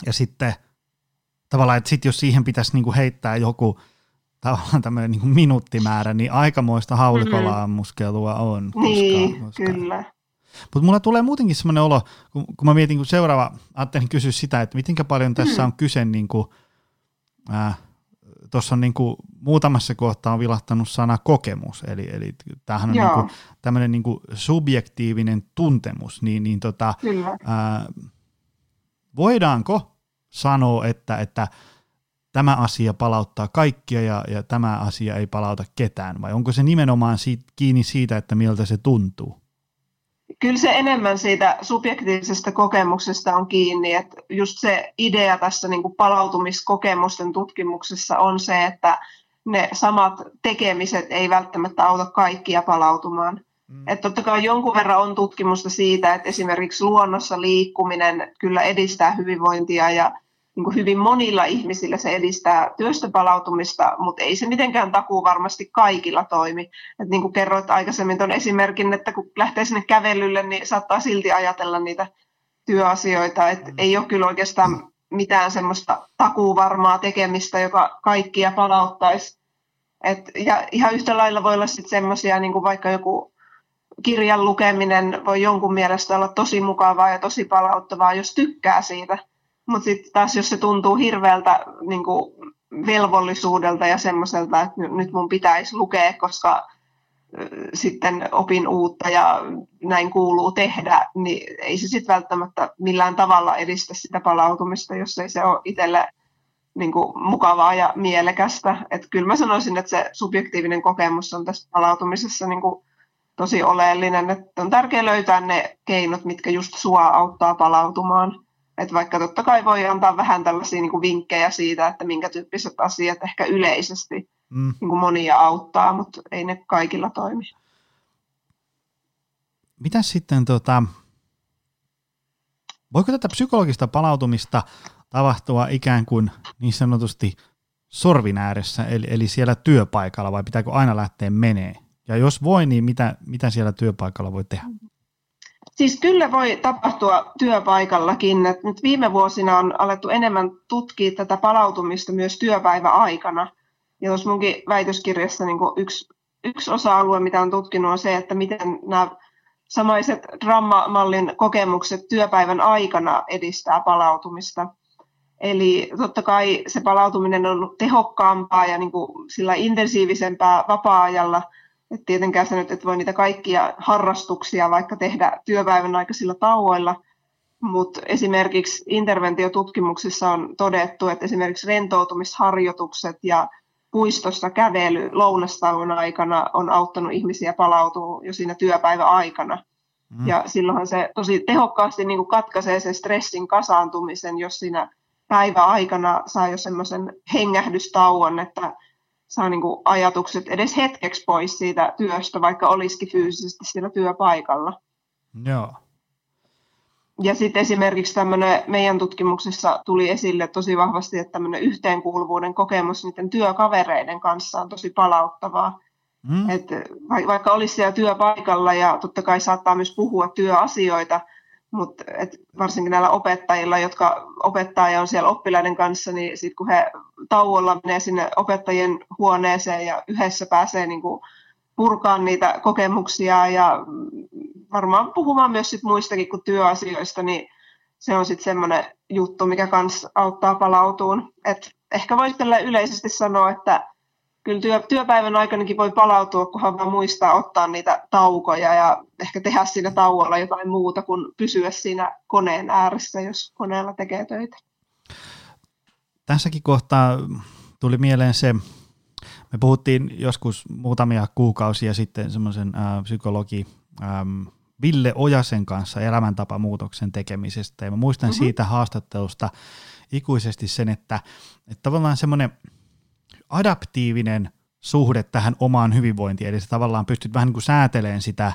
ja sitten tavallaan, että sit jos siihen pitäisi niinku heittää joku tavallaan tämmöinen niinku minuuttimäärä, niin aikamoista haulikolla ammuskelua on. Koska, niin, koska... kyllä. Mutta mulla tulee muutenkin semmoinen olo, kun, kun mä mietin, kun seuraava, ajattelin kysyä sitä, että miten paljon tässä mm. on kyse niin kuin, äh, tuossa on niin kuin muutamassa kohtaa on vilahtanut sana kokemus, eli, eli tämähän on niin kuin tämmöinen niin kuin subjektiivinen tuntemus, niin, niin tota, ää, voidaanko sanoa, että, että tämä asia palauttaa kaikkia ja, ja tämä asia ei palauta ketään, vai onko se nimenomaan siitä, kiinni siitä, että miltä se tuntuu? Kyllä se enemmän siitä subjektiivisesta kokemuksesta on kiinni, että just se idea tässä niin kuin palautumiskokemusten tutkimuksessa on se, että ne samat tekemiset ei välttämättä auta kaikkia palautumaan. Mm. Että totta kai jonkun verran on tutkimusta siitä, että esimerkiksi luonnossa liikkuminen kyllä edistää hyvinvointia ja niin kuin hyvin monilla ihmisillä se edistää työstä palautumista, mutta ei se mitenkään takuu varmasti kaikilla toimi. Et niin kuin kerroit aikaisemmin tuon esimerkin, että kun lähtee sinne kävelylle, niin saattaa silti ajatella niitä työasioita. Et mm. ei ole kyllä oikeastaan mitään semmoista takuuvarmaa tekemistä, joka kaikkia palauttaisi. Et, ja ihan yhtä lailla voi olla sitten semmoisia, niin kuin vaikka joku kirjan lukeminen voi jonkun mielestä olla tosi mukavaa ja tosi palauttavaa, jos tykkää siitä – mutta sitten taas jos se tuntuu hirveältä niin kuin velvollisuudelta ja semmoiselta, että nyt mun pitäisi lukea, koska sitten opin uutta ja näin kuuluu tehdä, niin ei se sitten välttämättä millään tavalla edistä sitä palautumista, jos ei se ole itselle niin kuin, mukavaa ja mielekästä. Et kyllä mä sanoisin, että se subjektiivinen kokemus on tässä palautumisessa niin kuin, tosi oleellinen. Että on tärkeää löytää ne keinot, mitkä just sua auttaa palautumaan. Että vaikka totta kai voi antaa vähän tällaisia niin kuin vinkkejä siitä, että minkä tyyppiset asiat ehkä yleisesti mm. niin kuin monia auttaa, mutta ei ne kaikilla toimi. Mitä sitten, tota, voiko tätä psykologista palautumista tapahtua ikään kuin niin sanotusti sorvin ääressä, eli, eli siellä työpaikalla, vai pitääkö aina lähteä menee? Ja jos voi, niin mitä, mitä siellä työpaikalla voi tehdä? Siis kyllä voi tapahtua työpaikallakin. Et nyt viime vuosina on alettu enemmän tutkia tätä palautumista myös työpäiväaikana. Ja tuossa munkin väitöskirjassa niin yksi, yksi osa-alue, mitä on tutkinut, on se, että miten nämä samaiset drammamallin kokemukset työpäivän aikana edistää palautumista. Eli totta kai se palautuminen on tehokkaampaa ja niin kuin sillä intensiivisempää vapaa-ajalla – et tietenkään sä nyt et voi niitä kaikkia harrastuksia vaikka tehdä työpäivän aikaisilla tauoilla, mutta esimerkiksi interventiotutkimuksissa on todettu, että esimerkiksi rentoutumisharjoitukset ja puistossa kävely lounastauon aikana on auttanut ihmisiä palautumaan jo siinä työpäivän aikana. Mm. Ja silloinhan se tosi tehokkaasti niin kuin katkaisee sen stressin kasaantumisen, jos siinä päiväaikana saa jo semmoisen hengähdystauon, että saa niin kuin ajatukset edes hetkeksi pois siitä työstä, vaikka olisikin fyysisesti siellä työpaikalla. Joo. Ja sitten esimerkiksi tämmöinen meidän tutkimuksessa tuli esille tosi vahvasti, että tämmöinen yhteenkuuluvuuden kokemus niiden työkavereiden kanssa on tosi palauttavaa. Mm. Et vaikka olisi siellä työpaikalla ja totta kai saattaa myös puhua työasioita, mutta varsinkin näillä opettajilla, jotka opettaa ja on siellä oppilaiden kanssa, niin sitten kun he tauolla menee sinne opettajien huoneeseen ja yhdessä pääsee niin kuin purkaan niitä kokemuksia ja varmaan puhumaan myös sit muistakin kuin työasioista, niin se on sitten semmoinen juttu, mikä kans auttaa palautuun. Et ehkä voisi tällä yleisesti sanoa, että kyllä työ, työpäivän aikanakin voi palautua, kunhan vaan muistaa ottaa niitä taukoja ja ehkä tehdä siinä tauolla jotain muuta kuin pysyä siinä koneen ääressä, jos koneella tekee töitä. Tässäkin kohtaa tuli mieleen se, me puhuttiin joskus muutamia kuukausia sitten semmoisen äh, psykologi ähm, Ville Ojasen kanssa elämäntapamuutoksen tekemisestä. Ja mä muistan mm-hmm. siitä haastattelusta ikuisesti sen, että, että tavallaan semmoinen adaptiivinen suhde tähän omaan hyvinvointiin, eli sä tavallaan pystyt vähän niin kuin säätelemään sitä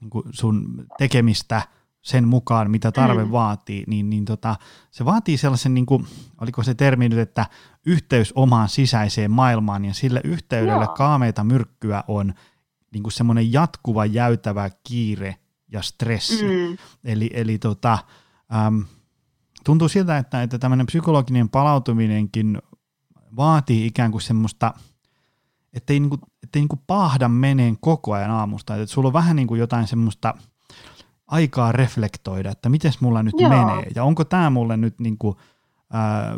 niin kuin sun tekemistä sen mukaan, mitä tarve mm. vaatii, niin, niin tota, se vaatii sellaisen, niin kuin, oliko se termi nyt, että yhteys omaan sisäiseen maailmaan, ja sille yhteydelle Joo. kaameita myrkkyä on niin kuin semmoinen jatkuva jäytävä kiire ja stressi. Mm. Eli, eli tota, äm, tuntuu siltä, että, että tämmöinen psykologinen palautuminenkin vaatii ikään kuin semmoista, ettei, niinku, ettei niinku pahda meneen koko ajan aamusta, että sulla on vähän niin kuin jotain semmoista aikaa reflektoida, että miten mulla nyt Joo. menee ja onko tämä mulle nyt niinku, ää,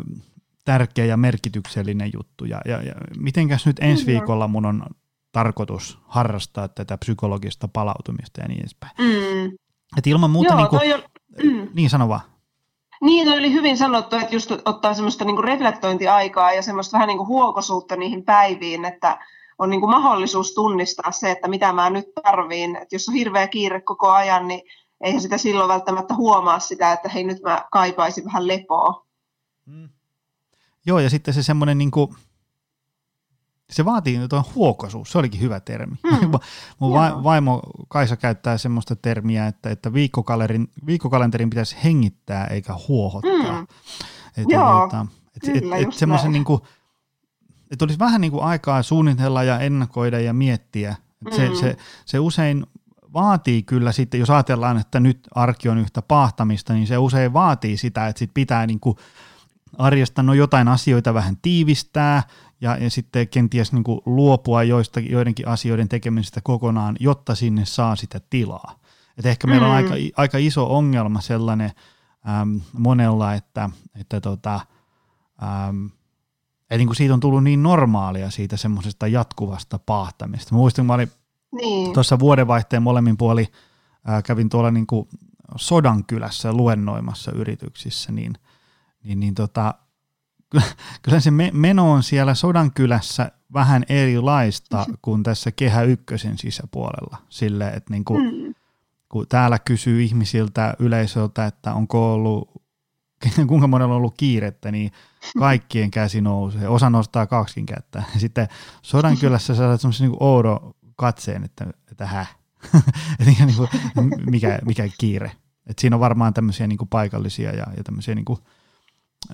tärkeä ja merkityksellinen juttu ja, ja, ja mitenkäs nyt ensi viikolla mun on tarkoitus harrastaa tätä psykologista palautumista ja niin edespäin. Mm. Et ilman muuta, Joo, niin, kuin, on, mm. niin sano vaan. Niin, oli hyvin sanottu, että just ottaa semmoista niin reflektointiaikaa ja semmoista vähän niin kuin huokosuutta niihin päiviin, että on niin kuin mahdollisuus tunnistaa se, että mitä mä nyt tarviin. Että jos on hirveä kiire koko ajan, niin eihän sitä silloin välttämättä huomaa sitä, että hei nyt mä kaipaisin vähän lepoa. Mm. Joo, ja sitten se semmoinen niin kuin, se vaatii tuon huokosuus, se olikin hyvä termi. Mm. Mun va- vaimo Kaisa käyttää semmoista termiä, että, että viikkokalenterin, viikkokalenterin pitäisi hengittää eikä huohottaa. Mm. Että, Joo, tuota, et, kyllä, et, et semmoisen niin kuin, että olisi vähän niin kuin aikaa suunnitella ja ennakoida ja miettiä. mm. se, se, se usein vaatii kyllä sitten, jos ajatellaan, että nyt arki on yhtä pahtamista, niin se usein vaatii sitä, että sit pitää niin kuin arjesta no jotain asioita vähän tiivistää ja, ja sitten kenties niin kuin luopua joista, joidenkin asioiden tekemisestä kokonaan, jotta sinne saa sitä tilaa. Et ehkä meillä on mm. aika, aika iso ongelma sellainen äm, monella, että, että tota, äm, et niin kuin siitä on tullut niin normaalia siitä semmoisesta jatkuvasta paahtamista. Mä muistan, mä olin niin. tuossa vuodenvaihteen molemmin puoli, ää, kävin tuolla niin kuin Sodankylässä luennoimassa yrityksissä, niin, niin, niin tota, kyllä se meno on siellä Sodankylässä vähän erilaista kuin tässä Kehä Ykkösen sisäpuolella. Sille, että niin kuin, mm. kun täällä kysyy ihmisiltä yleisöltä, että onko ollut, kuinka monella on ollut kiirettä, niin kaikkien käsi nousee. Osa nostaa kaksikin kättä. Sitten Sodankylässä saat semmoisen niin oudon katseen, että, että häh. niin kuin, mikä, mikä kiire. Et siinä on varmaan tämmöisiä niin kuin paikallisia ja, ja tämmöisiä niin kuin,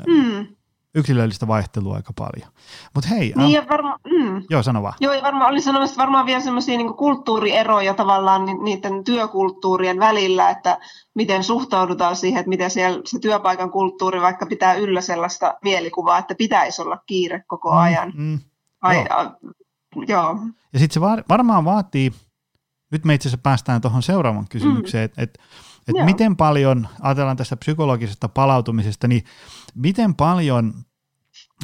mm yksilöllistä vaihtelua aika paljon. Mutta hei. Niin ja varma, mm. Joo, sano vaan. Joo, ja varmaan olin sanomassa, että varmaan vielä semmoisia niin kulttuurieroja tavallaan niiden työkulttuurien välillä, että miten suhtaudutaan siihen, että miten siellä se työpaikan kulttuuri vaikka pitää yllä sellaista mielikuvaa, että pitäisi olla kiire koko mm, ajan. Mm, mm. Ai, joo. A, joo. Ja sitten se var, varmaan vaatii, nyt me itse asiassa päästään tuohon seuraavan kysymykseen, mm. että et, et miten paljon, ajatellaan tästä psykologisesta palautumisesta, niin miten paljon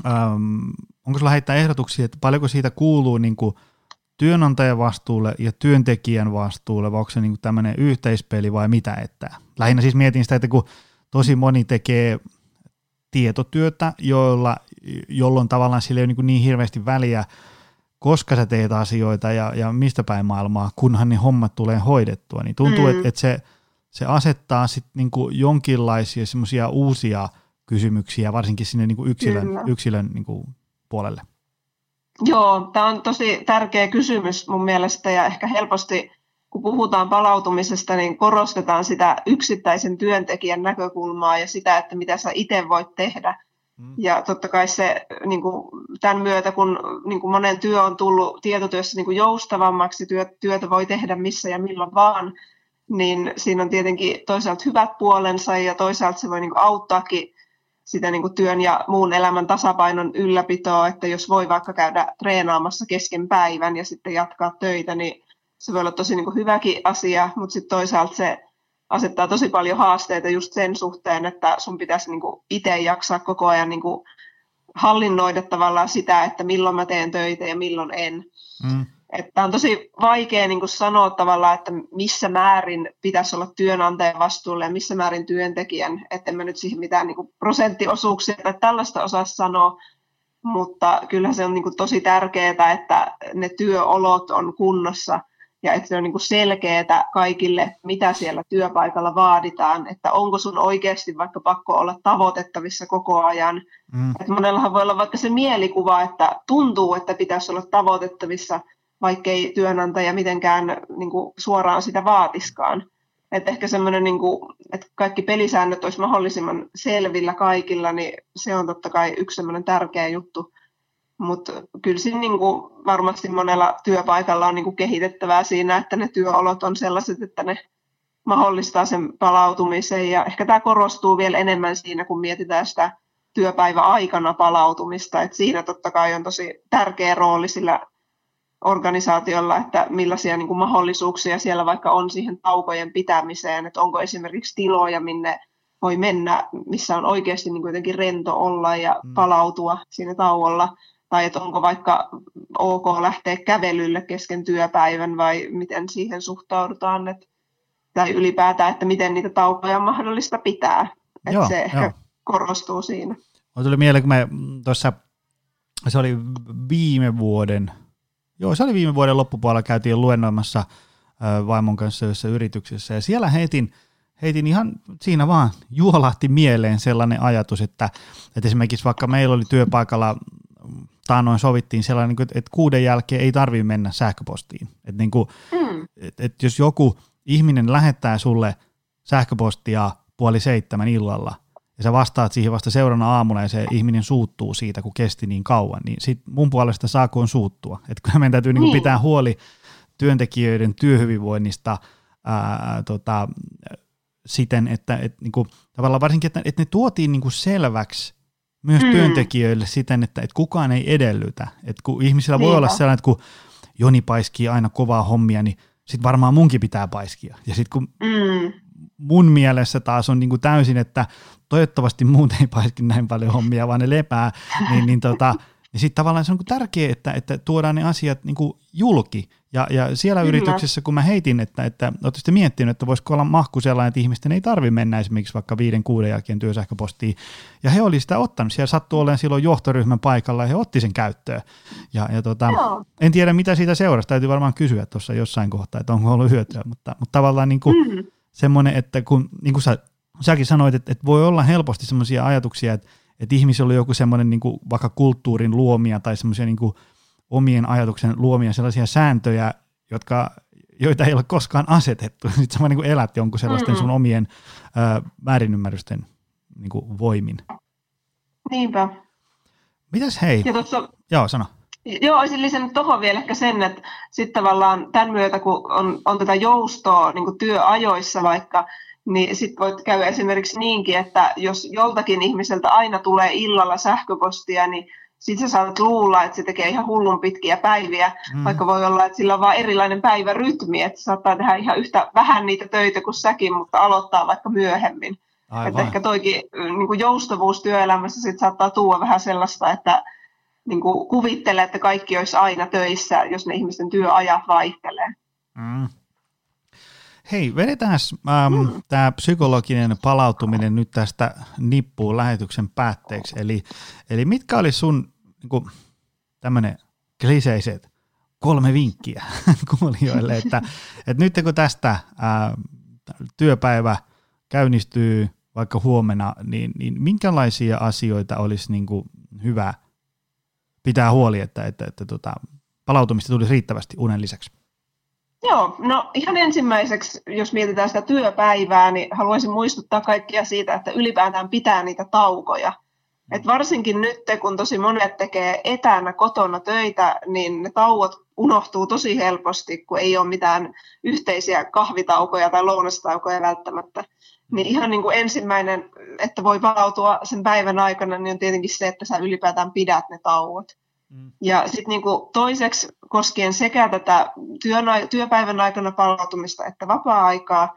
ähm, onko sulla heittää ehdotuksia, että paljonko siitä kuuluu niin kuin työnantajan vastuulle ja työntekijän vastuulle, vai onko se niin tämmöinen yhteispeli vai mitä? Että, lähinnä siis mietin sitä, että kun tosi moni tekee tietotyötä, joilla, jolloin tavallaan sillä ei ole niin, niin hirveästi väliä, koska sä teet asioita ja, ja mistä päin maailmaa, kunhan ne hommat tulee hoidettua, niin tuntuu, mm. että, että se, se asettaa sitten niin jonkinlaisia semmoisia uusia – kysymyksiä, varsinkin sinne niin kuin yksilön, yksilön niin kuin puolelle? Joo, tämä on tosi tärkeä kysymys mun mielestä ja ehkä helposti kun puhutaan palautumisesta, niin korostetaan sitä yksittäisen työntekijän näkökulmaa ja sitä, että mitä sä itse voit tehdä. Mm. Ja totta kai se niin kuin tämän myötä, kun niin kuin monen työ on tullut tietotyössä niin kuin joustavammaksi, työ, työtä voi tehdä missä ja milloin vaan, niin siinä on tietenkin toisaalta hyvät puolensa ja toisaalta se voi niin kuin auttaakin sitä niin kuin työn ja muun elämän tasapainon ylläpitoa, että jos voi vaikka käydä treenaamassa kesken päivän ja sitten jatkaa töitä, niin se voi olla tosi niin kuin hyväkin asia, mutta sitten toisaalta se asettaa tosi paljon haasteita just sen suhteen, että sun pitäisi niin kuin itse jaksaa koko ajan niin kuin hallinnoida tavallaan sitä, että milloin mä teen töitä ja milloin en. Mm. Että on tosi vaikea niin kuin sanoa tavallaan, että missä määrin pitäisi olla työnantajan vastuulla ja missä määrin työntekijän, että en mä nyt siihen mitään niin kuin prosenttiosuuksia tai tällaista osaa sanoa, mutta kyllä se on niin kuin tosi tärkeää, että ne työolot on kunnossa ja että se on niin kuin selkeää kaikille, mitä siellä työpaikalla vaaditaan, että onko sun oikeasti vaikka pakko olla tavoitettavissa koko ajan. Mm. Että monellahan voi olla vaikka se mielikuva, että tuntuu, että pitäisi olla tavoitettavissa, vaikkei työnantaja mitenkään niin kuin suoraan sitä vaatiskaan. Että ehkä semmoinen, niin että kaikki pelisäännöt olisi mahdollisimman selvillä kaikilla, niin se on totta kai yksi semmoinen tärkeä juttu. Mutta kyllä siinä niin kuin varmasti monella työpaikalla on niin kuin kehitettävää siinä, että ne työolot on sellaiset, että ne mahdollistaa sen palautumisen. Ja ehkä tämä korostuu vielä enemmän siinä, kun mietitään sitä työpäiväaikana palautumista. Et siinä totta kai on tosi tärkeä rooli sillä organisaatiolla, että millaisia niin kuin mahdollisuuksia siellä vaikka on siihen taukojen pitämiseen, että onko esimerkiksi tiloja, minne voi mennä, missä on oikeasti niin kuitenkin rento olla ja mm. palautua siinä tauolla, tai että onko vaikka ok lähteä kävelylle kesken työpäivän vai miten siihen suhtaudutaan, että, tai ylipäätään, että miten niitä taukoja on mahdollista pitää, että joo, se ehkä joo. korostuu siinä. Mulla tuli mieleen, kun me tuossa, se oli viime vuoden Joo, se oli viime vuoden loppupuolella, käytiin luennoimassa vaimon kanssa yhdessä yrityksessä, ja siellä heitin, heitin ihan siinä vaan juolahti mieleen sellainen ajatus, että, että esimerkiksi vaikka meillä oli työpaikalla taannoin sovittiin sellainen, että kuuden jälkeen ei tarvitse mennä sähköpostiin. Että, niin kuin, mm. että, että jos joku ihminen lähettää sulle sähköpostia puoli seitsemän illalla, ja sä vastaat siihen vasta seuraavana aamulla ja se ihminen suuttuu siitä, kun kesti niin kauan, niin sit mun puolesta saakoon suuttua. Että kyllä meidän täytyy niinku niin. pitää huoli työntekijöiden työhyvinvoinnista ää, tota, siten, että et, niinku, tavallaan varsinkin, että, että ne tuotiin niinku selväksi myös mm. työntekijöille siten, että, että kukaan ei edellytä. Että kun ihmisillä voi Niinpä. olla sellainen, että kun Joni paiskii aina kovaa hommia, niin sitten varmaan munkin pitää paiskia. Ja sitten kun mm. Mun mielessä taas on niinku täysin, että toivottavasti muut ei paiski näin paljon hommia, vaan ne lepää, niin, niin, tota, niin sitten tavallaan se on tärkeää, että, että tuodaan ne asiat niin kuin julki. Ja, ja siellä Kyllä. yrityksessä, kun mä heitin, että, että olette sitten miettinyt, että voisiko olla mahku sellainen, että ihmisten ei tarvitse mennä esimerkiksi vaikka viiden, kuuden jälkeen työsähköpostiin. Ja he oli sitä ottanut. Siellä sattui olemaan silloin johtoryhmän paikalla ja he otti sen käyttöön. Ja, ja tota, en tiedä, mitä siitä seurasi. Täytyy varmaan kysyä tuossa jossain kohtaa, että onko ollut hyötyä. Mutta, mutta tavallaan niin kuin mm. Semmoinen, että kun niin kuin sä säkin sanoit, että, että voi olla helposti sellaisia ajatuksia, että, että ihmisillä on joku semmoinen niin kuin vaikka kulttuurin luomia tai semmoisia niin kuin omien ajatuksen luomia sellaisia sääntöjä, jotka, joita ei ole koskaan asetettu. Sitten sä niin elät jonkun sellaisten sun omien ö, väärinymmärrysten niin kuin voimin. Niinpä. Mitäs hei? Ja tossa, Joo, sano. Joo, olisin lisännyt tuohon vielä ehkä sen, että sitten tavallaan tämän myötä, kun on, on tätä joustoa niin työajoissa vaikka, niin sitten voit käydä esimerkiksi niinkin, että jos joltakin ihmiseltä aina tulee illalla sähköpostia, niin sitten sä saatat luulla, että se tekee ihan hullun pitkiä päiviä, mm. vaikka voi olla, että sillä on vain erilainen päivärytmi, että se saattaa tehdä ihan yhtä vähän niitä töitä kuin säkin, mutta aloittaa vaikka myöhemmin. Että ehkä toikin niin joustavuus työelämässä sit saattaa tuoda vähän sellaista, että niin kuin kuvittelee, että kaikki olisi aina töissä, jos ne ihmisten työajat vaihtelee. Mm. Hei, vedetään ähm, mm. tämä psykologinen palautuminen nyt tästä nippuun lähetyksen päätteeksi. Eli, eli mitkä oli sun niin tämmöinen kliseiset kolme vinkkiä kuulijoille, että, että nyt kun tästä ää, ähm, työpäivä käynnistyy vaikka huomenna, niin, niin minkälaisia asioita olisi niin kuin hyvä pitää huoli, että, että, että, että tota, palautumista tulisi riittävästi unen lisäksi? Joo, no ihan ensimmäiseksi, jos mietitään sitä työpäivää, niin haluaisin muistuttaa kaikkia siitä, että ylipäätään pitää niitä taukoja. Et varsinkin nyt, kun tosi monet tekee etänä kotona töitä, niin ne tauot unohtuu tosi helposti, kun ei ole mitään yhteisiä kahvitaukoja tai lounastaukoja välttämättä. Niin ihan niin kuin ensimmäinen, että voi palautua sen päivän aikana, niin on tietenkin se, että sä ylipäätään pidät ne tauot. Mm. Ja sitten niinku toiseksi koskien sekä tätä työn, työpäivän aikana palautumista että vapaa-aikaa,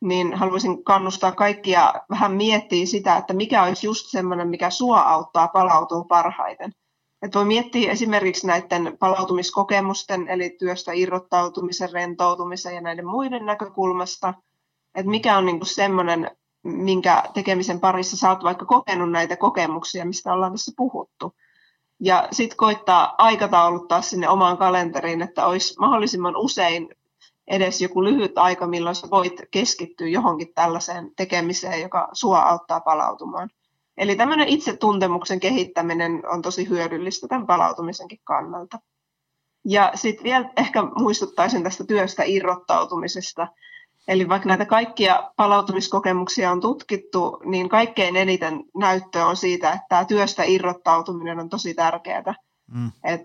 niin haluaisin kannustaa kaikkia vähän miettiä sitä, että mikä olisi just semmoinen, mikä sua auttaa palautumaan parhaiten. Et voi miettiä esimerkiksi näiden palautumiskokemusten, eli työstä irrottautumisen, rentoutumisen ja näiden muiden näkökulmasta, että mikä on niinku semmoinen, minkä tekemisen parissa sä oot vaikka kokenut näitä kokemuksia, mistä ollaan tässä puhuttu. Ja sitten koittaa aikatauluttaa sinne omaan kalenteriin, että olisi mahdollisimman usein edes joku lyhyt aika, milloin sä voit keskittyä johonkin tällaiseen tekemiseen, joka sua auttaa palautumaan. Eli tämmöinen itsetuntemuksen kehittäminen on tosi hyödyllistä tämän palautumisenkin kannalta. Ja sitten vielä ehkä muistuttaisin tästä työstä irrottautumisesta. Eli vaikka näitä kaikkia palautumiskokemuksia on tutkittu, niin kaikkein eniten näyttöä on siitä, että tämä työstä irrottautuminen on tosi tärkeää. Mm. Et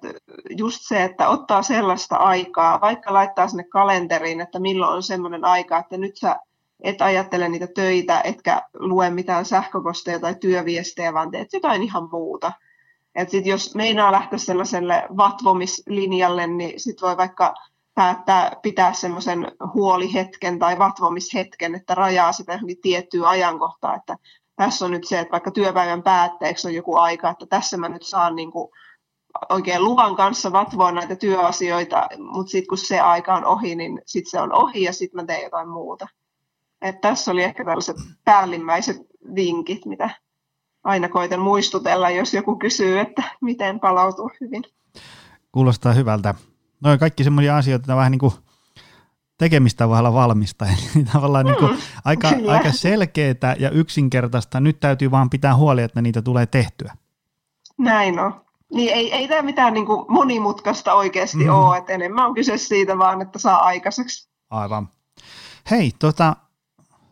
just se, että ottaa sellaista aikaa, vaikka laittaa sinne kalenteriin, että milloin on sellainen aika, että nyt sä et ajattele niitä töitä, etkä lue mitään sähköposteja tai työviestejä, vaan teet jotain ihan muuta. Et sit jos meinaa lähteä sellaiselle vatvomislinjalle, niin sit voi vaikka päättää pitää semmoisen huolihetken tai vatvomishetken, että rajaa sitä tiettyä ajankohtaa, että tässä on nyt se, että vaikka työpäivän päätteeksi on joku aika, että tässä mä nyt saan niin kuin oikein luvan kanssa vatvoa näitä työasioita, mutta sitten kun se aika on ohi, niin sitten se on ohi ja sitten mä teen jotain muuta. Et tässä oli ehkä tällaiset päällimmäiset vinkit, mitä aina koitan muistutella, jos joku kysyy, että miten palautuu hyvin. Kuulostaa hyvältä. Noin kaikki semmoisia asioita, että vähän niin kuin tekemistä voi olla valmista. Eli tavallaan niin kuin mm, aika, aika selkeää ja yksinkertaista. Nyt täytyy vaan pitää huoli, että niitä tulee tehtyä. Näin on. Niin ei, ei tämä mitään niin kuin monimutkaista oikeasti mm. ole, että enemmän on kyse siitä vaan, että saa aikaiseksi. Aivan. Hei, tota,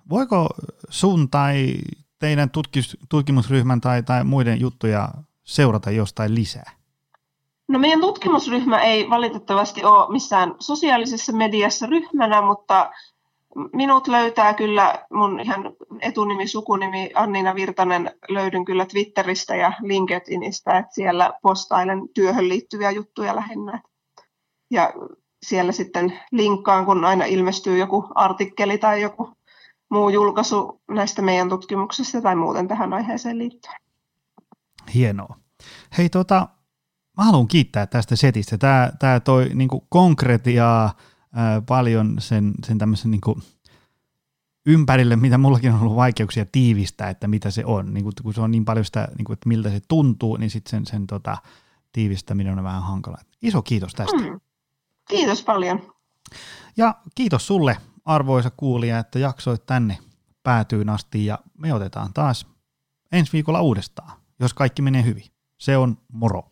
voiko sun tai teidän tutkis, tutkimusryhmän tai, tai muiden juttuja seurata jostain lisää? No meidän tutkimusryhmä ei valitettavasti ole missään sosiaalisessa mediassa ryhmänä, mutta minut löytää kyllä mun ihan etunimi, sukunimi Annina Virtanen löydyn kyllä Twitteristä ja LinkedInistä, että siellä postailen työhön liittyviä juttuja lähinnä. Ja siellä sitten linkkaan, kun aina ilmestyy joku artikkeli tai joku muu julkaisu näistä meidän tutkimuksista tai muuten tähän aiheeseen liittyen. Hienoa. Hei, tota, mä haluan kiittää tästä setistä. Tämä, tämä toi niin konkretiaa paljon sen, sen tämmöisen niin ympärille, mitä mullakin on ollut vaikeuksia tiivistää, että mitä se on. Niin kuin, kun se on niin paljon sitä, niin kuin, että miltä se tuntuu, niin sitten sen, sen tota, tiivistäminen on vähän hankala. Iso kiitos tästä. Mm. Kiitos paljon. Ja kiitos sulle, arvoisa kuulija, että jaksoit tänne päätyyn asti ja me otetaan taas ensi viikolla uudestaan, jos kaikki menee hyvin. Se on moro.